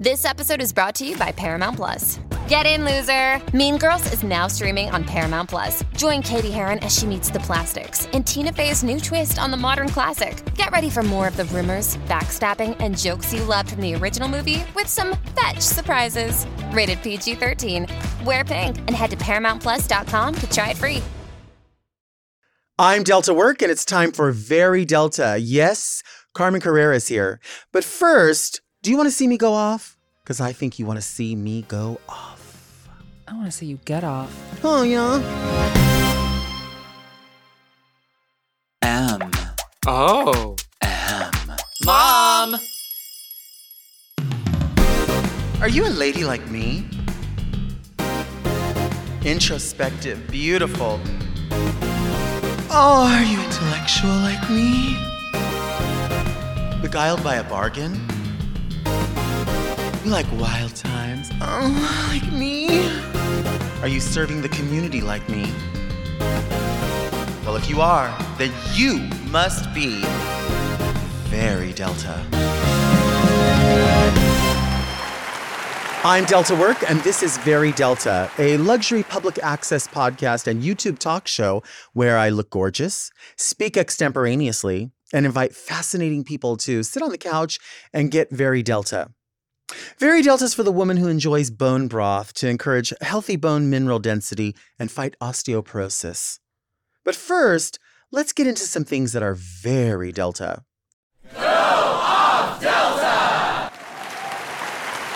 This episode is brought to you by Paramount Plus. Get in, loser! Mean Girls is now streaming on Paramount Plus. Join Cady Heron as she meets the plastics in Tina Fey's new twist on the modern classic. Get ready for more of the rumors, backstabbing, and jokes you loved from the original movie with some fetch surprises. Rated PG 13. Wear pink and head to ParamountPlus.com to try it free. I'm Delta Work, and it's time for Very Delta. Yes, Carmen Carrera is here. But first, do you want to see me go off? Because I think you want to see me go off. I want to see you get off. Oh, yeah. M. Oh. M. Mom! Are you a lady like me? Introspective, beautiful. Oh, are you intellectual like me? Beguiled by a bargain? You like wild times? Oh, like me? Are you serving the community like me? Well, if you are, then you must be very Delta. I'm Delta Work, and this is Very Delta, a luxury public access podcast and YouTube talk show where I look gorgeous, speak extemporaneously, and invite fascinating people to sit on the couch and get very Delta. Very deltas for the woman who enjoys bone broth to encourage healthy bone mineral density and fight osteoporosis. But first, let's get into some things that are very delta. Go off Delta.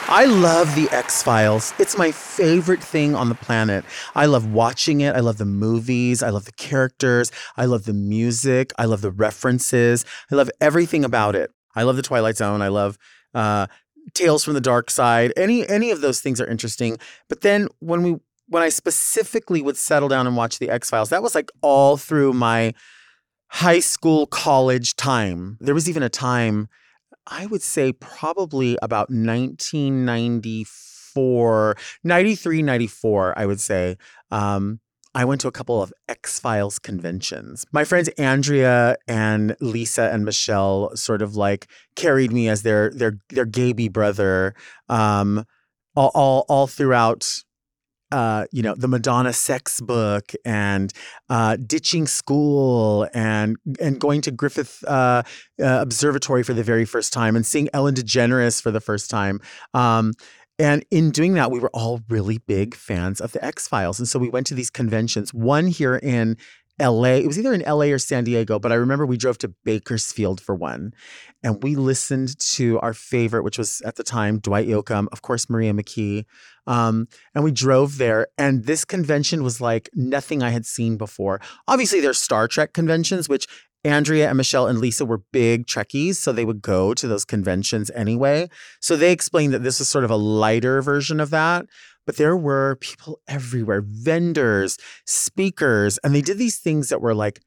I love The X Files. It's my favorite thing on the planet. I love watching it. I love the movies. I love the characters. I love the music. I love the references. I love everything about it. I love The Twilight Zone. I love uh, Tales from the Dark Side. Any any of those things are interesting. But then when we when I specifically would settle down and watch The X Files, that was like all through my high school, college time. There was even a time I would say probably about 1994, 93, 94, I would say. Um, I went to a couple of X Files conventions. My friends Andrea and Lisa and Michelle sort of like carried me as their their their gaby brother, um, all, all all throughout uh, you know, the Madonna sex book and uh, ditching school and and going to Griffith uh, uh, Observatory for the very first time and seeing Ellen DeGeneres for the first time. Um, and in doing that, we were all really big fans of the X Files, and so we went to these conventions. One here in LA. It was either in LA or San Diego, but I remember we drove to Bakersfield for one and we listened to our favorite, which was at the time Dwight Yoakam, of course, Maria McKee. Um, and we drove there, and this convention was like nothing I had seen before. Obviously, there's Star Trek conventions, which Andrea and Michelle and Lisa were big Trekkies, so they would go to those conventions anyway. So they explained that this was sort of a lighter version of that. But there were people everywhere, vendors, speakers, and they did these things that were like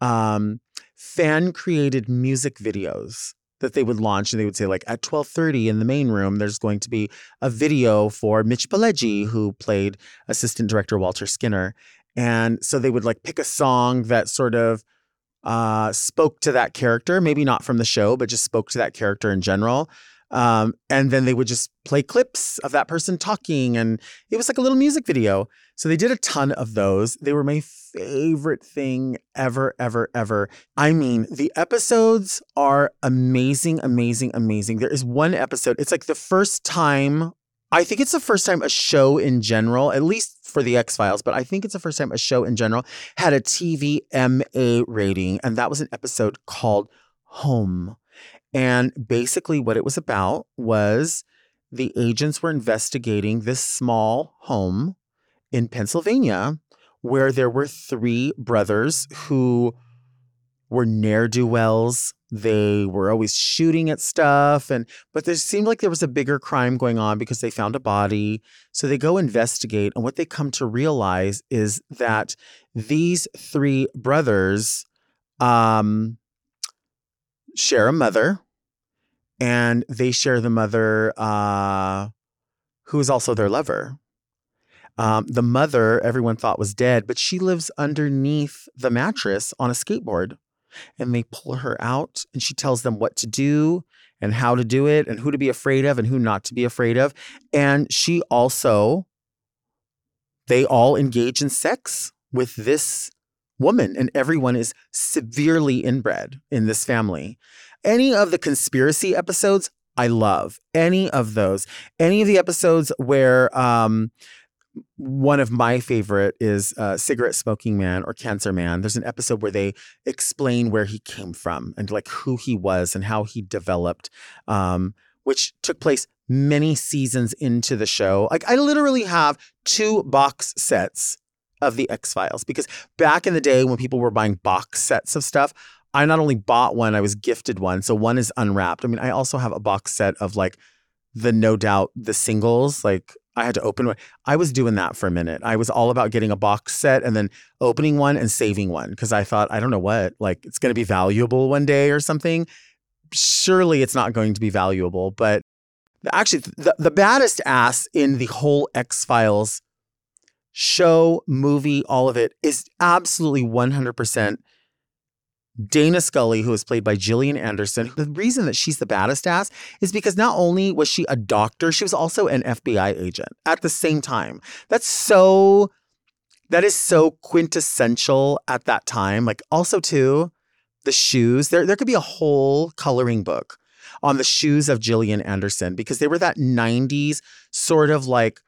um, fan created music videos that they would launch and they would say like at 12:30 in the main room there's going to be a video for Mitch Pileggi who played assistant director Walter Skinner and so they would like pick a song that sort of uh, spoke to that character maybe not from the show but just spoke to that character in general um, and then they would just play clips of that person talking and it was like a little music video. So they did a ton of those. They were my favorite thing ever ever ever. I mean the episodes are amazing amazing amazing. There is one episode it's like the first time i think it's the first time a show in general at least for the X Files, but I think it's the first time a show in general had a TVMA rating, and that was an episode called Home. And basically, what it was about was the agents were investigating this small home in Pennsylvania where there were three brothers who were ne'er do wells. They were always shooting at stuff. And, but there seemed like there was a bigger crime going on because they found a body. So they go investigate. And what they come to realize is that these three brothers um, share a mother and they share the mother uh, who is also their lover. Um, the mother, everyone thought was dead, but she lives underneath the mattress on a skateboard. And they pull her out, and she tells them what to do and how to do it and who to be afraid of and who not to be afraid of. And she also, they all engage in sex with this woman, and everyone is severely inbred in this family. Any of the conspiracy episodes, I love. Any of those. Any of the episodes where um, one of my favorite is uh, Cigarette Smoking Man or Cancer Man. There's an episode where they explain where he came from and like who he was and how he developed, um, which took place many seasons into the show. Like I literally have two box sets of the X Files because back in the day when people were buying box sets of stuff, I not only bought one, I was gifted one. So one is unwrapped. I mean, I also have a box set of like the No Doubt the singles, like I had to open one. I was doing that for a minute. I was all about getting a box set and then opening one and saving one because I thought, I don't know what, like it's going to be valuable one day or something. Surely it's not going to be valuable. But actually, the, the baddest ass in the whole X Files show, movie, all of it is absolutely 100% Dana Scully, who is played by Gillian Anderson. The reason that she's the baddest ass is because not only was she a doctor, she was also an FBI agent at the same time. That's so, that is so quintessential at that time. Like, also, too, the shoes, there, there could be a whole coloring book on the shoes of Gillian Anderson because they were that 90s sort of like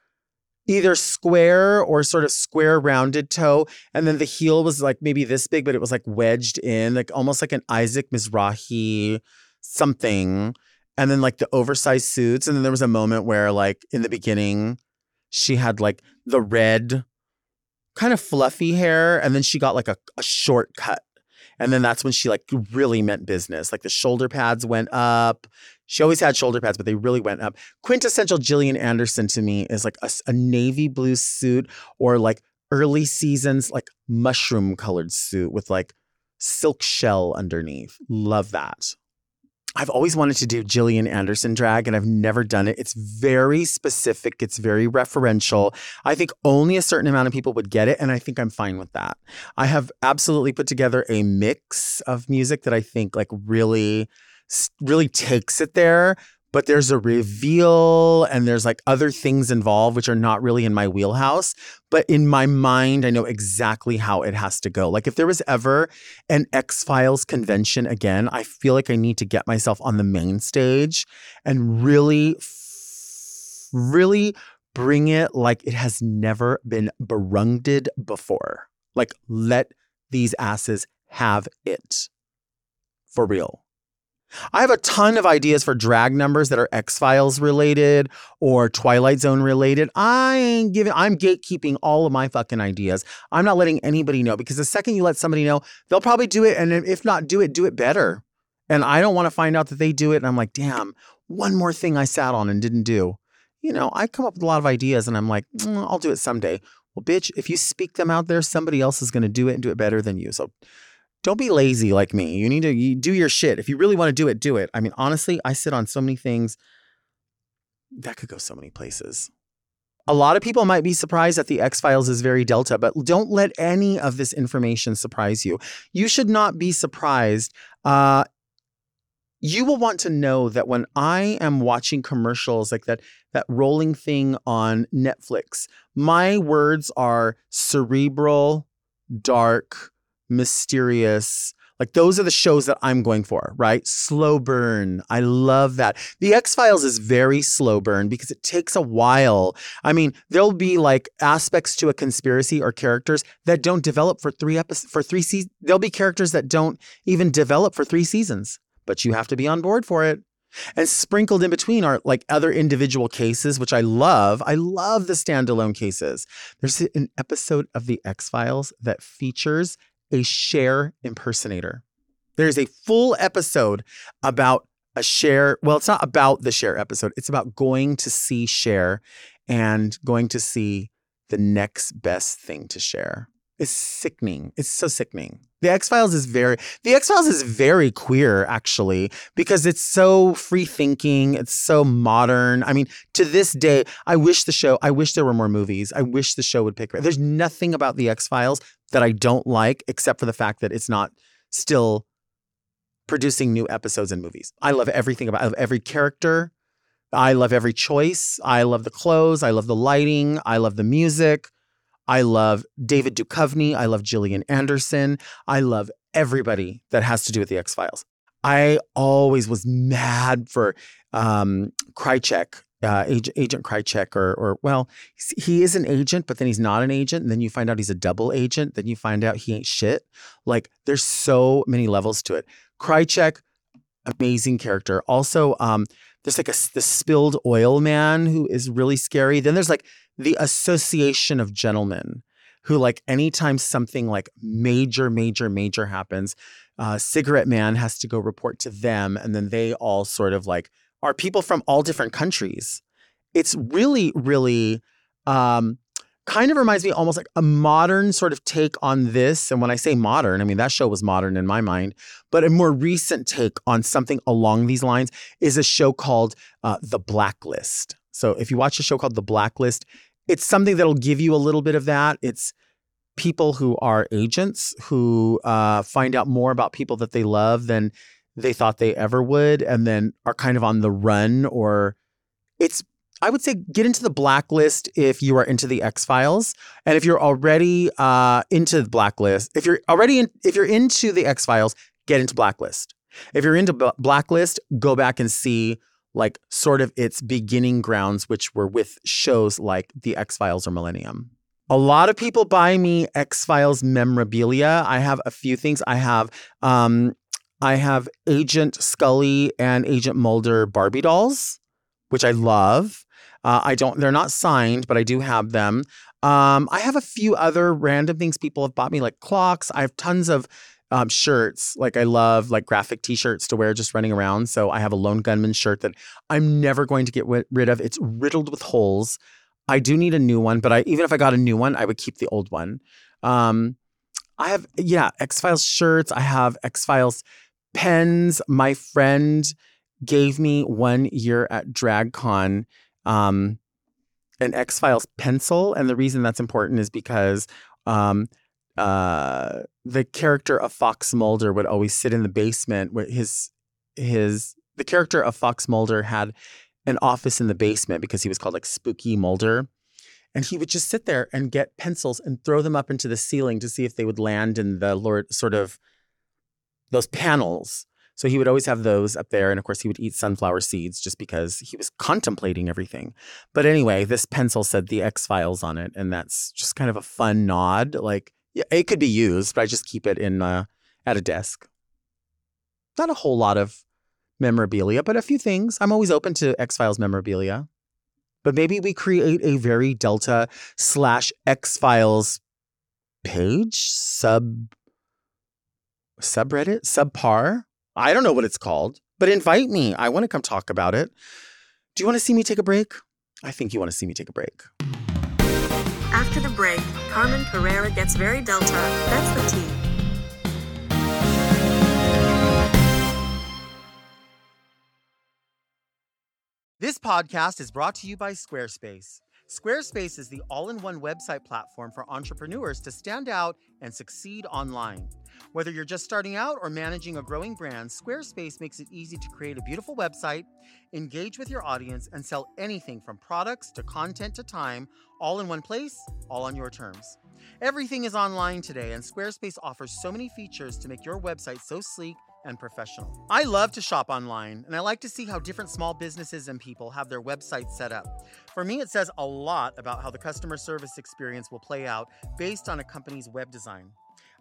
either square or sort of square rounded toe. And then the heel was like maybe this big, but it was like wedged in, like almost like an Isaac Mizrahi something. And then like the oversized suits. And then there was a moment where, like, in the beginning, she had like the red, kind of fluffy hair. And then she got like a, a short cut. And then that's when she like really meant business. Like the shoulder pads went up. She always had shoulder pads, but they really went up. Quintessential Gillian Anderson to me is like a, a navy blue suit or like early seasons, like mushroom colored suit with like silk shell underneath. Love that. I've always wanted to do Gillian Anderson drag and I've never done it. It's very specific, it's very referential. I think only a certain amount of people would get it, and I think I'm fine with that. I have absolutely put together a mix of music that I think like really really takes it there but there's a reveal and there's like other things involved which are not really in my wheelhouse but in my mind i know exactly how it has to go. Like if there was ever an x-files convention again i feel like i need to get myself on the main stage and really really bring it like it has never been barunged before. Like let these asses have it. For real I have a ton of ideas for drag numbers that are X Files related or Twilight Zone related. I ain't giving, I'm gatekeeping all of my fucking ideas. I'm not letting anybody know because the second you let somebody know, they'll probably do it. And if not do it, do it better. And I don't want to find out that they do it. And I'm like, damn, one more thing I sat on and didn't do. You know, I come up with a lot of ideas and I'm like, mm, I'll do it someday. Well, bitch, if you speak them out there, somebody else is going to do it and do it better than you. So don't be lazy like me. You need to you do your shit. If you really want to do it, do it. I mean, honestly, I sit on so many things that could go so many places. A lot of people might be surprised that the X Files is very Delta, but don't let any of this information surprise you. You should not be surprised. Uh, you will want to know that when I am watching commercials like that, that rolling thing on Netflix, my words are cerebral, dark, mysterious. Like those are the shows that I'm going for, right? Slow burn. I love that. The X Files is very slow burn because it takes a while. I mean, there'll be like aspects to a conspiracy or characters that don't develop for three episodes for three seasons. There'll be characters that don't even develop for three seasons, but you have to be on board for it. And sprinkled in between are like other individual cases, which I love. I love the standalone cases. There's an episode of The X Files that features a Cher impersonator. There's a full episode about a Cher. Well, it's not about the Cher episode. It's about going to see Cher and going to see the next best thing to Cher. It's sickening. It's so sickening. The X Files is very The X Files is very queer actually because it's so free thinking, it's so modern. I mean, to this day, I wish the show, I wish there were more movies. I wish the show would pick. There's nothing about The X Files that I don't like except for the fact that it's not still producing new episodes and movies. I love everything about I love every character. I love every choice. I love the clothes. I love the lighting. I love the music. I love David Duchovny. I love Gillian Anderson. I love everybody that has to do with the X Files. I always was mad for um, Krycek, uh, Agent, Agent Krycek, or, or well, he is an agent, but then he's not an agent. And then you find out he's a double agent. Then you find out he ain't shit. Like there's so many levels to it. Krycek, amazing character. Also, um, there's like a the spilled oil man who is really scary. Then there's like the Association of Gentlemen, who like anytime something like major, major, major happens, uh, Cigarette Man has to go report to them, and then they all sort of like are people from all different countries. It's really, really um, kind of reminds me almost like a modern sort of take on this. And when I say modern, I mean that show was modern in my mind, but a more recent take on something along these lines is a show called uh, The Blacklist. So if you watch a show called The Blacklist, it's something that'll give you a little bit of that. It's people who are agents who uh, find out more about people that they love than they thought they ever would, and then are kind of on the run. Or it's, I would say, get into the blacklist if you are into the X Files, and if you're already uh, into the blacklist, if you're already in, if you're into the X Files, get into blacklist. If you're into B- blacklist, go back and see like sort of its beginning grounds, which were with shows like The X Files or Millennium. A lot of people buy me X Files memorabilia. I have a few things. I have um, I have Agent Scully and Agent Mulder Barbie dolls, which I love. Uh, I don't. They're not signed, but I do have them. Um, I have a few other random things people have bought me, like clocks. I have tons of um, shirts. Like I love like graphic T-shirts to wear just running around. So I have a lone gunman shirt that I'm never going to get w- rid of. It's riddled with holes. I do need a new one, but I even if I got a new one, I would keep the old one. Um, I have yeah X Files shirts. I have X Files pens. My friend gave me one year at DragCon um, an X Files pencil, and the reason that's important is because um, uh, the character of Fox Mulder would always sit in the basement where his his the character of Fox Mulder had an office in the basement because he was called like Spooky Mulder. And he would just sit there and get pencils and throw them up into the ceiling to see if they would land in the Lord sort of those panels. So he would always have those up there. And of course, he would eat sunflower seeds just because he was contemplating everything. But anyway, this pencil said the X Files on it. And that's just kind of a fun nod. Like, yeah, it could be used, but I just keep it in uh, at a desk. Not a whole lot of memorabilia, but a few things. I'm always open to X Files memorabilia. But maybe we create a very Delta slash X Files page, sub subreddit, subpar. I don't know what it's called, but invite me. I want to come talk about it. Do you want to see me take a break? I think you want to see me take a break. After the break, Carmen Carrera gets very Delta. That's the T. This podcast is brought to you by Squarespace. Squarespace is the all in one website platform for entrepreneurs to stand out and succeed online. Whether you're just starting out or managing a growing brand, Squarespace makes it easy to create a beautiful website, engage with your audience, and sell anything from products to content to time, all in one place, all on your terms. Everything is online today, and Squarespace offers so many features to make your website so sleek and professional. I love to shop online, and I like to see how different small businesses and people have their websites set up. For me, it says a lot about how the customer service experience will play out based on a company's web design.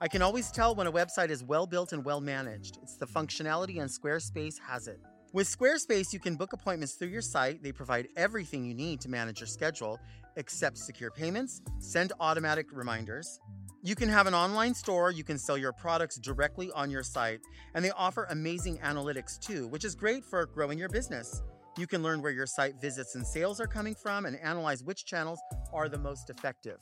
I can always tell when a website is well built and well managed. It's the functionality, and Squarespace has it. With Squarespace, you can book appointments through your site. They provide everything you need to manage your schedule, accept secure payments, send automatic reminders. You can have an online store, you can sell your products directly on your site, and they offer amazing analytics too, which is great for growing your business. You can learn where your site visits and sales are coming from and analyze which channels are the most effective.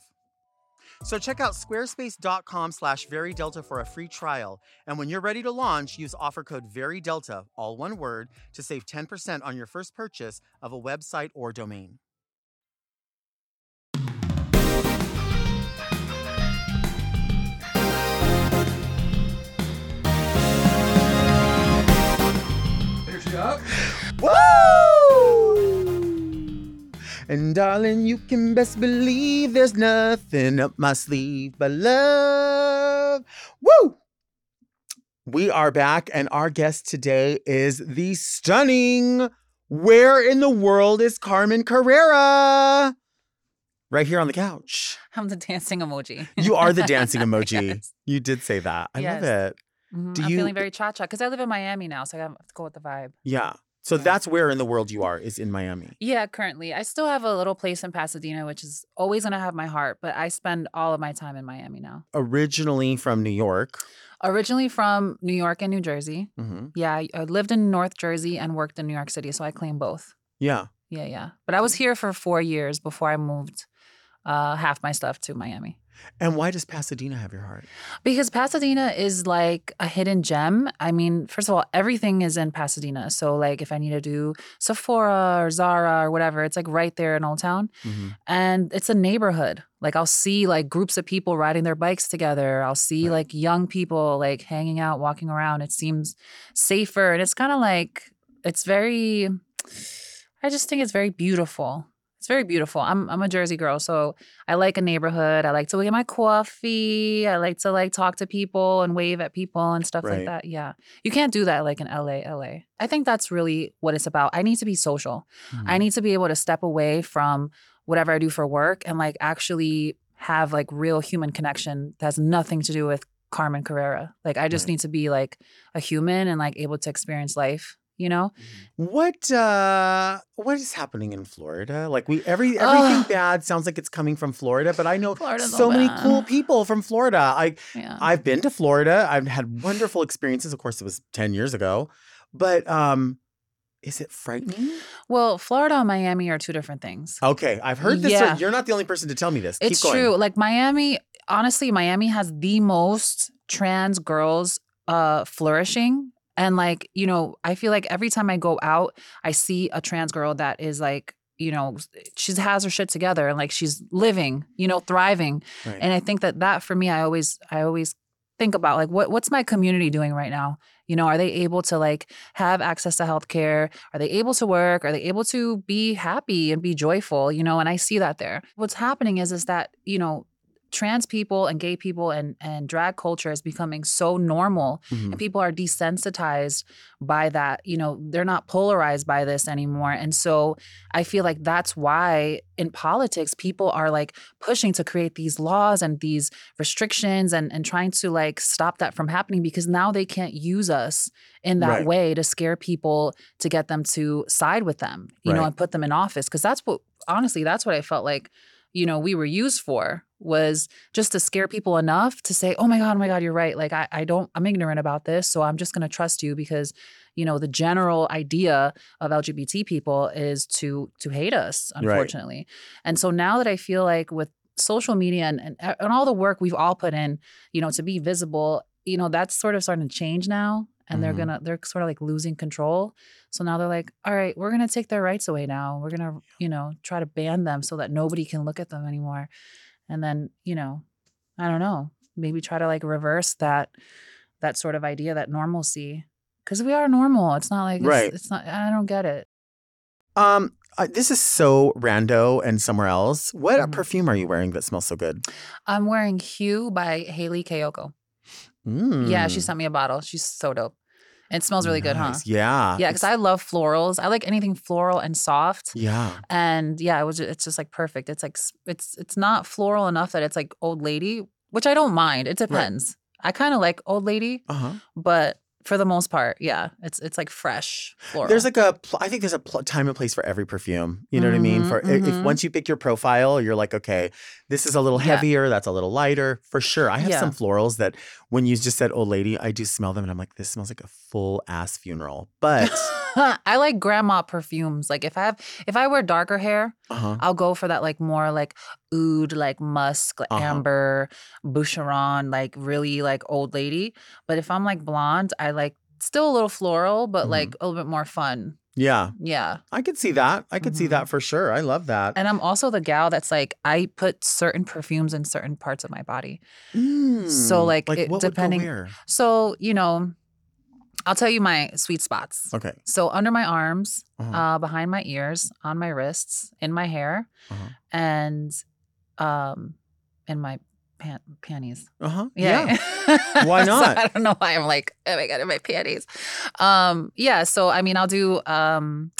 So check out squarespace.com slash verydelta for a free trial. And when you're ready to launch, use offer code VERYDELTA, all one word, to save 10% on your first purchase of a website or domain. Woo! And darling, you can best believe there's nothing up my sleeve but love. Woo! We are back, and our guest today is the stunning. Where in the world is Carmen Carrera? Right here on the couch. I'm the dancing emoji. You are the dancing emoji. Yes. You did say that. I love it. Mhm. Do I'm you- feeling very cha cha because I live in Miami now, so I have to go with the vibe. Yeah. So Yeah. that's where in the world you are, is in Miami. Yeah, currently. I still have a little place in Pasadena, which is always going to have my heart, but I spend all of my time in Miami now. Originally from New York. Originally from New York and New Jersey. hmm Yeah, I- I lived in North Jersey and worked in New York City, so I claim both. Yeah. Yeah, yeah. But I was here for four years before I moved uh, half my stuff to Miami. And why does Pasadena have your heart? Because Pasadena is like a hidden gem. I mean, first of all, everything is in Pasadena. So, like, if I need to do Sephora or Zara or whatever, it's like right there in Old Town. Mhm. And it's a neighborhood. Like, I'll see like groups of people riding their bikes together. I'll see Right. like young people like hanging out, walking around. It seems safer. And it's kind of like, it's very, I just think it's very beautiful. It's very beautiful. I'm I'm a Jersey girl, so I like a neighborhood. I like to get my coffee. I like to like talk to people and wave at people and stuff Right. like that. Yeah. You can't do that like in LA, LA. I think that's really what it's about. I need to be social. I Mhm. need to be able to step away from whatever I do for work and like actually have like real human connection that has nothing to do with Carmen Carrera. Like I just Right. need to be like a human and like able to experience life, you know? What uh what is happening in Florida? Like we every everything Ugh. bad sounds like it's coming from Florida, but I know Florida's so many bad. cool people from Florida. I Yeah. I've been to Florida. I've had wonderful experiences. Of course, it was 10 years ago. But um is it frightening? Well, Florida and Miami are two different things. Okay, I've heard this. Yeah. You're not the only person to tell me this. It's Keep going. true. Like Miami, honestly, Miami has the most trans girls uh flourishing. And like, you know, I feel like every time I go out, I see a trans girl that is like, you know, she has her shit together and like she's living, you know, thriving. Right. And I think that that for me, I always, I always think about like, what what's my community doing right now? You know, are they able to like have access to healthcare? Are they able to work? Are they able to be happy and be joyful? You know, and I see that there. What's happening is is that you know, trans people and gay people and and drag culture is becoming so normal Mhm. and people are desensitized by that you know they're not polarized by this anymore and so i feel like that's why in politics people are like pushing to create these laws and these restrictions and and trying to like stop that from happening because now they can't use us in that Right. way to scare people to get them to side with them you know and put them in office because that's what honestly that's what i felt like you know we were used for was just to scare people enough to say oh my god oh my god you're right. Like i, I don't i'm ignorant about this so i'm just going to trust you because you know the general idea of lgbt people is to to hate us Right. unfortunately. And so now that i feel like with social media and, and and all the work we've all put in you know to be visible you know that's sort of starting to change now and they're Mhm. gonna they're sort of like losing control so now they're like all right we're gonna take their rights away now we're gonna you know try to ban them so that nobody can look at them anymore and then you know i don't know maybe try to like reverse that that sort of idea that normalcy because we are normal it's not like Right. it's not i don't get it Um, uh, this is so rando and somewhere else. What Mhm. perfume are you wearing that smells so good? i'm wearing hue by Hayley Kiyoko yeah she Mm, sent me a bottle she's so dope it smells really good huh nice. Yeah. yeah because i love florals i like anything floral and soft Yeah. and yeah, it was. It's just like perfect. It's like it's it's not floral enough that it's like old lady, which I don't mind. It depends. I kind of like old lady, Uh huh. but for the most part, yeah, it's it's like fresh floral. There's like a, I think there's a time and place for every perfume. You know what I mean? Mhm, For i- if once you pick your profile, you're like, okay, this is a little Yeah. heavier, that's a little lighter, for sure. I have Yeah. some florals that, when you just said old lady, I do smell them, and I'm like, this smells like a full ass funeral. But I like grandma perfumes. Like if I have if I wear darker hair, uh-huh. I'll go for that like more like oud, like musk, like Uh-huh. amber, boucheron, like really like old lady. But if I'm like blonde, I like still a little floral, but Mhm. like a little bit more fun. Yeah, Yeah. I could see that. I could see Mhm. that for sure. I love that. And I'm also the gal that's like I put certain perfumes in certain parts of my body. Mm, So, like, it- what depending- would go where? So, you know, I'll tell you my sweet spots. Okay. So under my arms, Uh-huh. uh, behind my ears, on my wrists, in my hair, Uh-huh. and um, in my pant panties. Uh huh. Yeah. Why So not? I don't know why I'm like, oh my god, in my panties. Um, yeah. So I mean, I'll do. Um,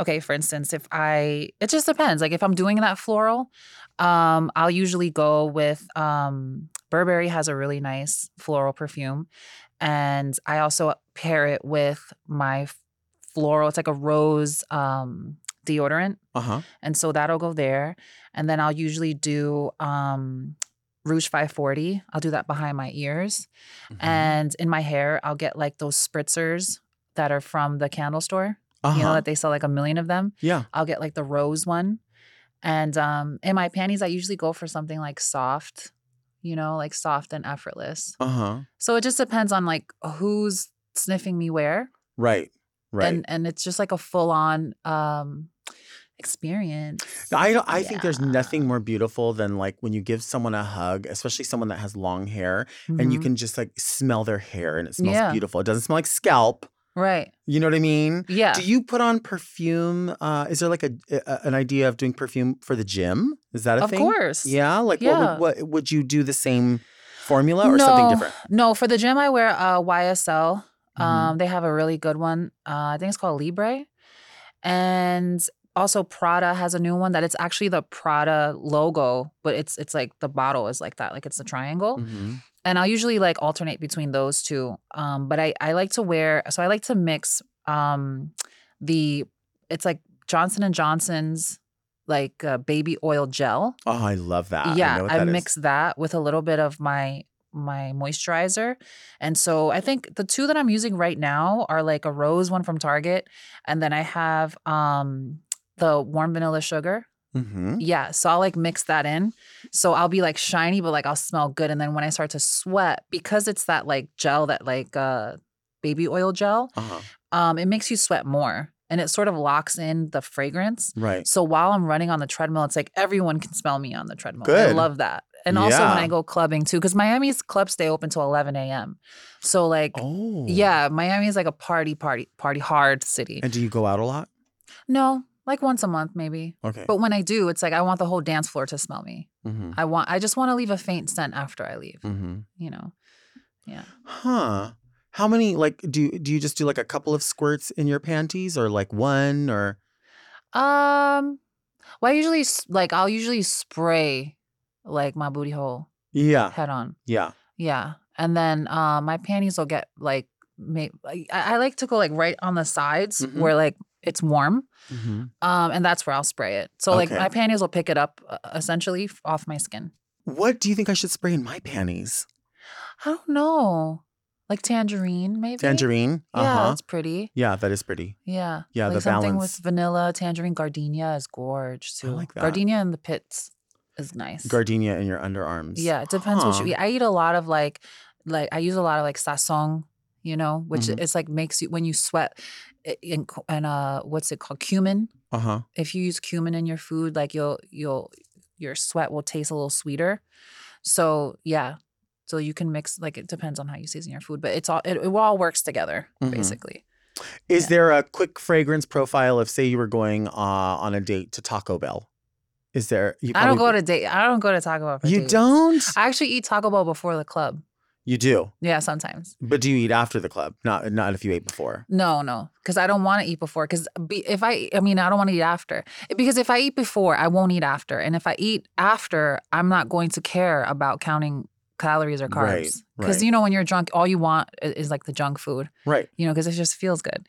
okay, for instance, if I, it just depends. Like if I'm doing that floral, um, I'll usually go with um, Burberry has a really nice floral perfume, and I also pair it with my floral. It's like a rose um, deodorant. Uh huh. And so that'll go there. And then I'll usually do um, Rouge 540. I'll do that behind my ears. Mm-hmm. And in my hair, I'll get like those spritzers that are from the candle store. uh-huh. You know, that they sell like a million of them. yeah. I'll get like the rose one. And um, in my panties, I usually go for something like soft, you know, like soft and effortless. Uh huh. So it just depends on like who's sniffing me where. Right. Right. And and it's just like a full on um experience. I I think there's nothing more beautiful than like when you give someone a hug, especially someone that has long hair, and you Mhm. can just like smell their hair and it smells Yeah. beautiful. It doesn't smell like scalp. right. You know what I mean? Yeah. Do you put on perfume? Uh, is there like a, a an idea of doing perfume for the gym? Is that a of thing? Of course. Yeah. Like Yeah. what would what would you do the same formula or something different? No, for the gym I wear uh, YSL. Mhm. Um, they have a really good one. Uh, I think it's called Libre, and also Prada has a new one that it's actually the Prada logo, but it's it's like the bottle is like that, like it's a triangle. Mhm. And I'll usually like alternate between those two. Um, but I I like to wear so I like to mix um the it's like Johnson and Johnson's like uh, baby oil gel. Oh, I love that. yeah, know what I, that is. mix that with a little bit of my my moisturizer. And so I think the two that I'm using right now are like a rose one from Target and then I have um the warm vanilla sugar. Mhm. Yeah, so I'll like mix that in. So I'll be like shiny but like I'll smell good and then when I start to sweat because it's that like gel that like uh baby oil gel, Uh-huh. um it makes you sweat more and it sort of locks in the fragrance. Right. So while I'm running on the treadmill, it's like everyone can smell me on the treadmill. Good. I love that. And also when I go clubbing too, because Miami's clubs stay open till 11 a.m. So like, Oh. yeah, Miami is like a party, party, party hard city. And do you go out a lot? no, like once a month maybe. Okay. But when I do, it's like I want the whole dance floor to smell me. mm-hmm. I want, I just want to leave a faint scent after I leave. Mm-hmm. You know, yeah. Huh. How many like do do you just do like a couple of squirts in your panties or like one or Um, well, I usually like I'll usually spray like my booty hole Yeah. head on. Yeah. Yeah. And then uh, my panties will get like, may- I, I like to go like right on the sides Mhm. where like it's warm. Mm-hmm. Um, and that's where I'll spray it. So like my panties will pick it up uh, essentially off my skin. What do you think I should spray in my panties? I don't know. Like tangerine, maybe. Tangerine? Yeah, Uh-huh. that's pretty. Yeah, that is pretty. Yeah. Yeah, like the something balance. with vanilla, tangerine, gardenia is gorge too. like that. Gardenia in the pits is nice. Gardenia in your underarms. Yeah, it depends what Huh. you eat. I eat a lot of like, like I use a lot of like sazón, you know, which Mhm. it's like makes you when you sweat, and and uh, what's it called, cumin. Uh-huh. If you use cumin in your food, like you'll you'll your sweat will taste a little sweeter. So yeah, so you can mix like it depends on how you season your food, but it's all it, it all works together Mhm. basically. Is Yeah. there a quick fragrance profile if say you were going uh, on a date to Taco Bell? Is there you I don't go to date. I don't go to Taco Bell. You dates. don't? I actually eat Taco Bell before the club. You do. Yeah, sometimes. But do you eat after the club? Not not if you ate before. No, no, because I don't want to eat before. Because be, if I, I mean, I don't want to eat after. Because if I eat before, I won't eat after. And if I eat after, I'm not going to care about counting calories or Right, carbs. Because right. you know, when you're drunk, all you want i- is like the junk food. Right. You know, because it just feels good.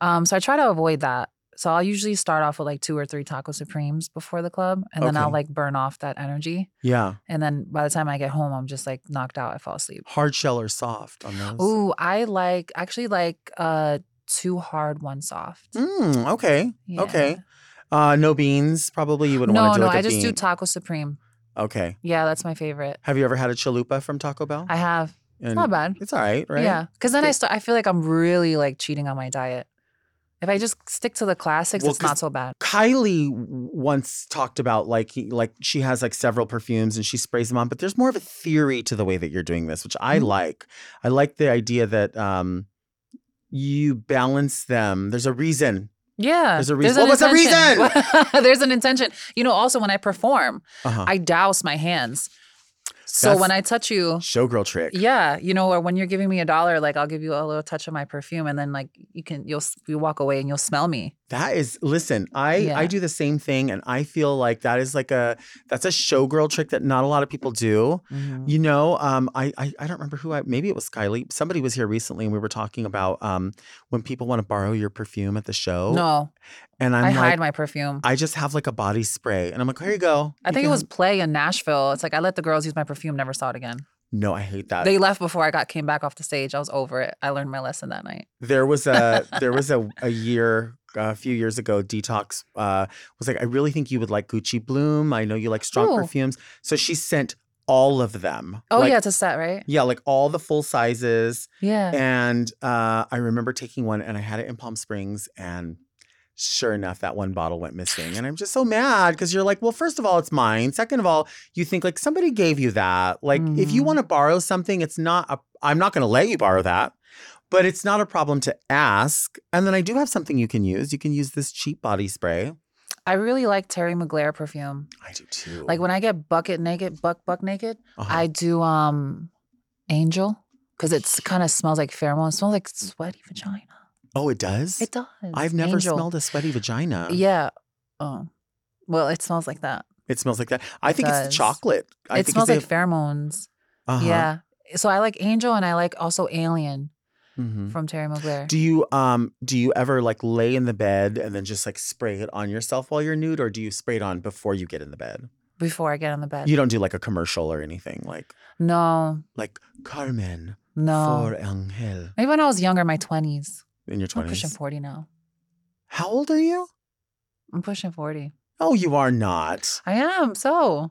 Um, so I try to avoid that. So I'll usually start off with like two or three taco supremes before the club, and then I'll like burn off that energy. Yeah. And then by the time I get home, I'm just like knocked out. I fall asleep. Hard shell or soft on those? Ooh, I like actually like uh two hard, one soft. Mm, okay. Yeah. Okay. Uh, no beans. Probably you wouldn't No, want to do no, like a I just do bean. taco supreme. okay. Yeah, that's my favorite. Have you ever had a chalupa from Taco Bell? I have. It's not bad. It's all right, right? Yeah, because then I Good. start. I feel like I'm really like cheating on my diet. If I just stick to the classics, Well, it's not so bad. Kylie once talked about like like she has like several perfumes and she sprays them on, but there's more of a theory to the way that you're doing this, which I Mhm. like. I like the idea that um you balance them. There's a reason. Yeah. There's a reason. an What the intention. there's an intention. You know, also when I perform, Uh-huh. I douse my hands. So That's- when I touch you, Showgirl trick. yeah, you know, or when you're giving me a dollar, like I'll give you a little touch of my perfume, and then like you can you'll you walk away and you'll smell me. That is listen, I Yeah. I do the same thing and I feel like that is like a that's a showgirl trick that not a lot of people do. Mm-hmm. You know, um I, I I don't remember who I maybe it was Kylie. Somebody was here recently and we were talking about um when people want to borrow your perfume at the show. No, And I'm I like hide my perfume. I just have like a body spray and I'm like, here you go. I You think it can- was play in Nashville. It's like I let the girls use my perfume, never saw it again. No, I hate that. They left before I got came back off the stage. I was over it. I learned my lesson that night. there was a there was a, a year a few years ago detox uh was like i really think you would like gucci bloom i know you like strong Ooh. perfumes so she sent all of them Oh Like, yeah, it's a set, right? yeah like all the full sizes Yeah. and uh i remember taking one and i had it in palm springs and sure enough that one bottle went missing and i'm just so mad because you're like well first of all it's mine second of all you think like somebody gave you that like if you Mhm. want to borrow something it's not a i'm not going to let you borrow that but it's not a problem to ask and then i do have something you can use you can use this cheap body spray I really like Terry Mugler perfume. i do too Like when I get bucket naked, buck buck naked, Uh-huh. I do um Angel because it's kind of smells like pheromone. It smells like sweaty vagina. oh it does It does. i've never Angel. smelled a sweaty vagina Yeah. Oh. Well, it smells like that. it smells like that i think it's the chocolate I it think smells it's like pheromones. the- uh-huh. Yeah. So I like Angel and I like also Alien Mhm. from Terry Mugler. Do you um do you ever like lay in the bed and then just like spray it on yourself while you're nude, or do you spray it on before you get in the bed? before I get on the bed. You don't do like a commercial or anything like no, like Carmen no. for Angel Maybe when I was younger, my twenties. in your twenties. I'm pushing forty now. How old are you? I'm pushing forty. Oh, you are not. I am. So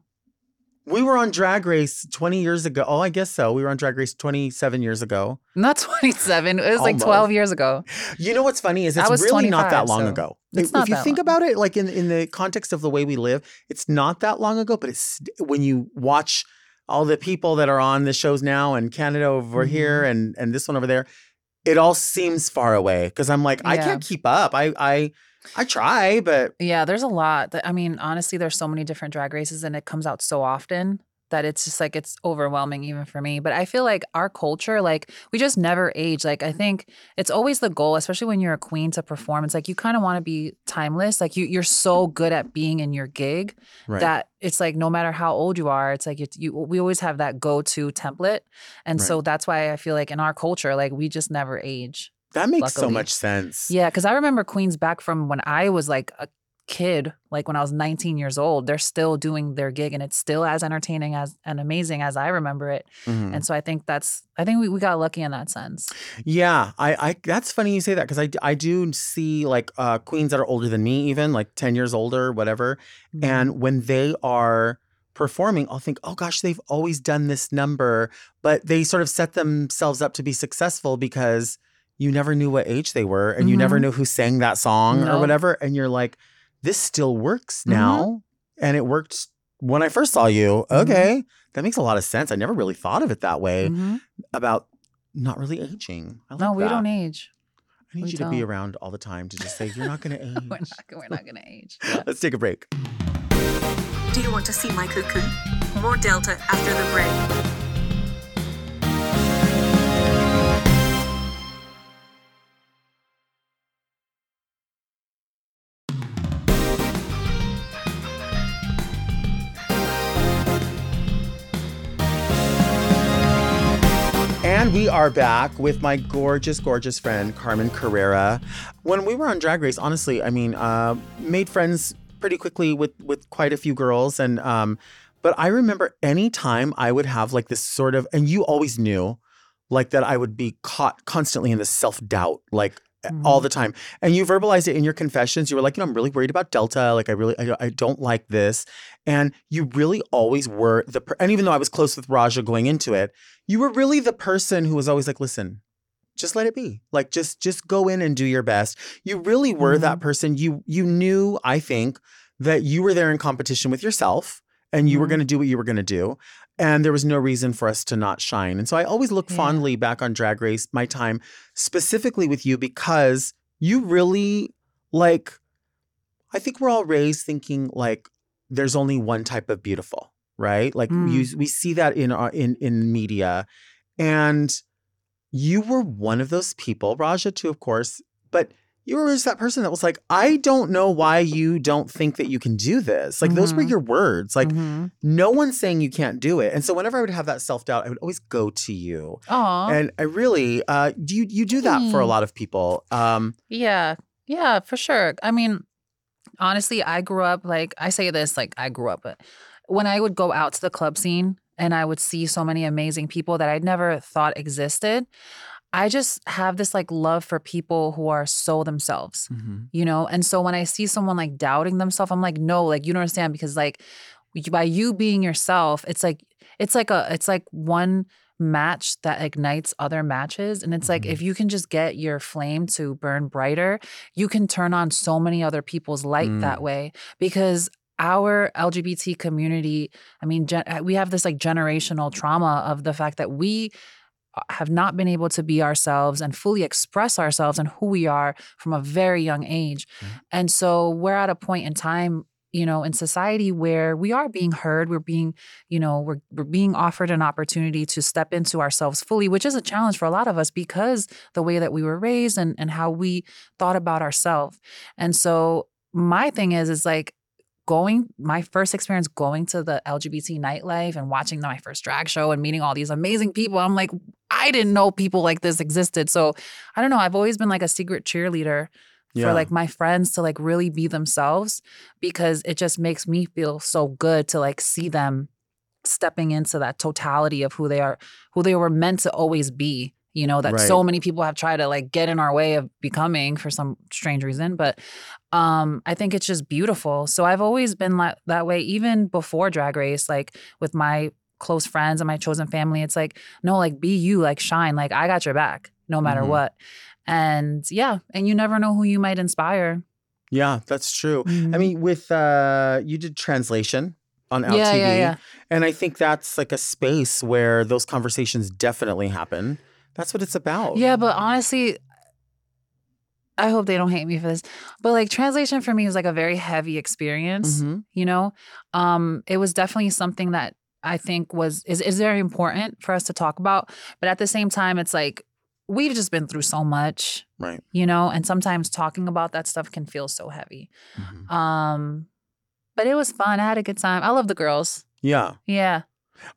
We were on Drag Race 20 years ago. Oh, I guess so. We were on Drag Race 27 years ago. not twenty seven. It was like Almost. twelve years ago. You know what's funny is I it's was really not that long so ago. it's if not you that think long. about it, like in in the context of the way we live, it's not that long ago. But it's when you watch all the people that are on the shows now, and Canada over here, Mm-hmm. and and this one over there, it all seems far away. Because I'm like, I Yeah. can't keep up. I I I try, but Yeah, there's a lot. That, I mean, honestly, there's so many different drag races, and it comes out so often that it's just like it's overwhelming even for me. But I feel like our culture, like we just never age. Like I think it's always the goal, especially when you're a queen to perform. It's like you kind of want to be timeless. Like you, you're so good at being in your gig right. that it's like no matter how old you are, it's like you, you we always have that go-to template, and Right. so that's why I feel like in our culture, like we just never age. That makes so much sense. Yeah, because I remember Queens back from when I was like a kid, like when I was 19 years old. They're still doing their gig, and it's still as entertaining as and amazing as I remember it. Mhm. And so I think that's I think we, we got lucky in that sense. Yeah, I, I that's funny you say that because I I do see like uh, queens that are older than me, even like ten years older, whatever. Mm-hmm. And when they are performing, I'll think, oh gosh, they've always done this number, but they sort of set themselves up to be successful because you never knew what age they were and you never Mhm. knew who sang that song or whatever. And you're like, this still works Mhm. now. And it worked when I first saw you. Mhm. Okay. That makes a lot of sense. I never really thought of it that way about not really aging. I like No, we that. don't age. I need we you to be around all the time to just say, you're not going to age. we're not we're not gonna age. Yeah. Let's take a break. Do you want to see my cuckoo? More Delta after the break. We are back with my gorgeous, gorgeous friend, Carmen Carrera. When we were on Drag Race, honestly, I mean, uh, made friends pretty quickly with, with quite a few girls. And, um, but I remember any time I would have like this sort of, and you always knew like that I would be caught constantly in the self doubt, like all the time. And you verbalized it in your confessions. You were like, you know, I'm really worried about Delta. Like, I really, I, I don't like this. And you really always were the, per- and even though I was close with Raja going into it, you were really the person who was always like, listen, just let it be. Like, just, just go in and do your best. You really were that person. You, you knew, I think, that you were there in competition with yourself and you were Mhm. going to do what you were going to do. And there was no reason for us to not shine. And so I always look Yeah. fondly back on Drag Race, my time specifically with you, because you really like, I think we're all raised thinking like there's only one type of beautiful, right? Like Mm. you, we see that in our in in media, and you were one of those people, Raja too, of course, but you were just that person that was like, I don't know why you don't think that you can do this. Like those were Mhm. your words. Like Mhm. no one's saying you can't do it. And so whenever I would have that self doubt, I would always go to you. Aw. And I really, uh, you you do that for a Hmm. lot of people? Um, Yeah. Yeah, for sure. I mean, honestly, I grew up like I say this like I grew up, but when I would go out to the club scene and I would see so many amazing people that I'd never thought existed, I just have this like love for people who are so themselves, you know? And so when I see someone like doubting themselves, I'm like, no, like you don't understand because like by you being yourself, it's like it's like a it's like one match that ignites other matches and it's like Mhm. if you can just get your flame to burn brighter you can turn on so many other people's light Mm. that way because our lgbt community i mean gen- uh, we have this like generational trauma of the fact that we have not been able to be ourselves and fully express ourselves and who we are from a very young age. Mhm. and so we're at a point in time you know in society where we are being heard. We're being you know we're, we're being offered an opportunity to step into ourselves fully which is a challenge for a lot of us because the way that we were raised and, and how we thought about ourselves. And so my thing is is like going my first experience going to the lgbt nightlife and watching my first drag show and meeting all these amazing people i'm like i didn't know people like this existed so i don't know i've always been like a secret cheerleader Yeah. for like my friends to like really be themselves because it just makes me feel so good to like see them stepping into that totality of who they are who they were meant to always be you know that so many people have tried to like get in our way of becoming for some strange reason but um i think it's just beautiful so i've always been like that way even before drag race like with my close friends and my chosen family it's like no like be you like shine like i got your back no matter Mhm. what and yeah and you never know who you might inspire yeah, that's true. I Mhm. mean, with uh, you did translation on LTV, yeah yeah yeah and I think that's like a space where those conversations definitely happen. That's what it's about. Yeah, but honestly, I hope they don't hate me for this. But like translation for me was like a very heavy experience, Mhm. you know? Um, it was definitely something that I think was is is very important for us to talk about. But at the same time, it's like we've just been through so much, Right. you know, and sometimes talking about that stuff can feel so heavy. Mhm. Um, but it was fun. I had a good time. I love the girls. Yeah. Yeah.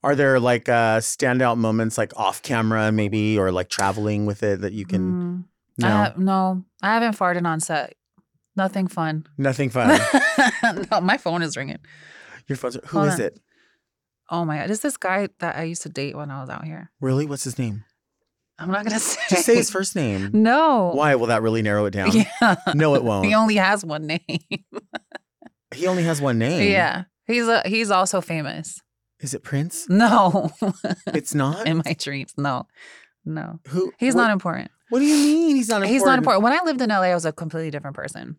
Are there like uh, standout moments, like off camera, maybe, or like traveling with it that you can? Mm, No, I ha- no, I haven't farted on set. Nothing fun. nothing fun. no, my phone is ringing. Your phone's. Who Hold is on. it? Oh my god, is this guy that I used to date when I was out here? Really? What's his name? I'm not gonna say. Just say his first name. No. Why will that really narrow it down? Yeah. No, it won't. He only has one name. He only has one name. yeah. He's a he's also famous. Is it Prince? No. It's not. In my dreams. No. No. Who? He's what, not important. What do you mean? He's not important. He's not important. When I lived in LA, I was a completely different person.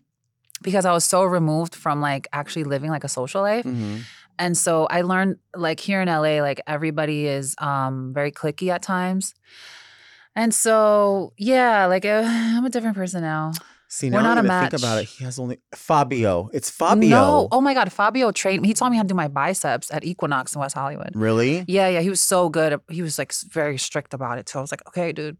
Because I was so removed from like actually living like a social life. Mhm. And so I learned like here in LA, like everybody is um very clicky at times. And so yeah, like uh, I'm a different person now. See, We're now not I'm a gonna think about it. He has only Fabio. It's Fabio. No, oh my God, Fabio trained me. He taught me how to do my biceps at Equinox in West Hollywood. Really? Yeah, yeah, he was so good. He was like very strict about it. So I was like, okay, dude.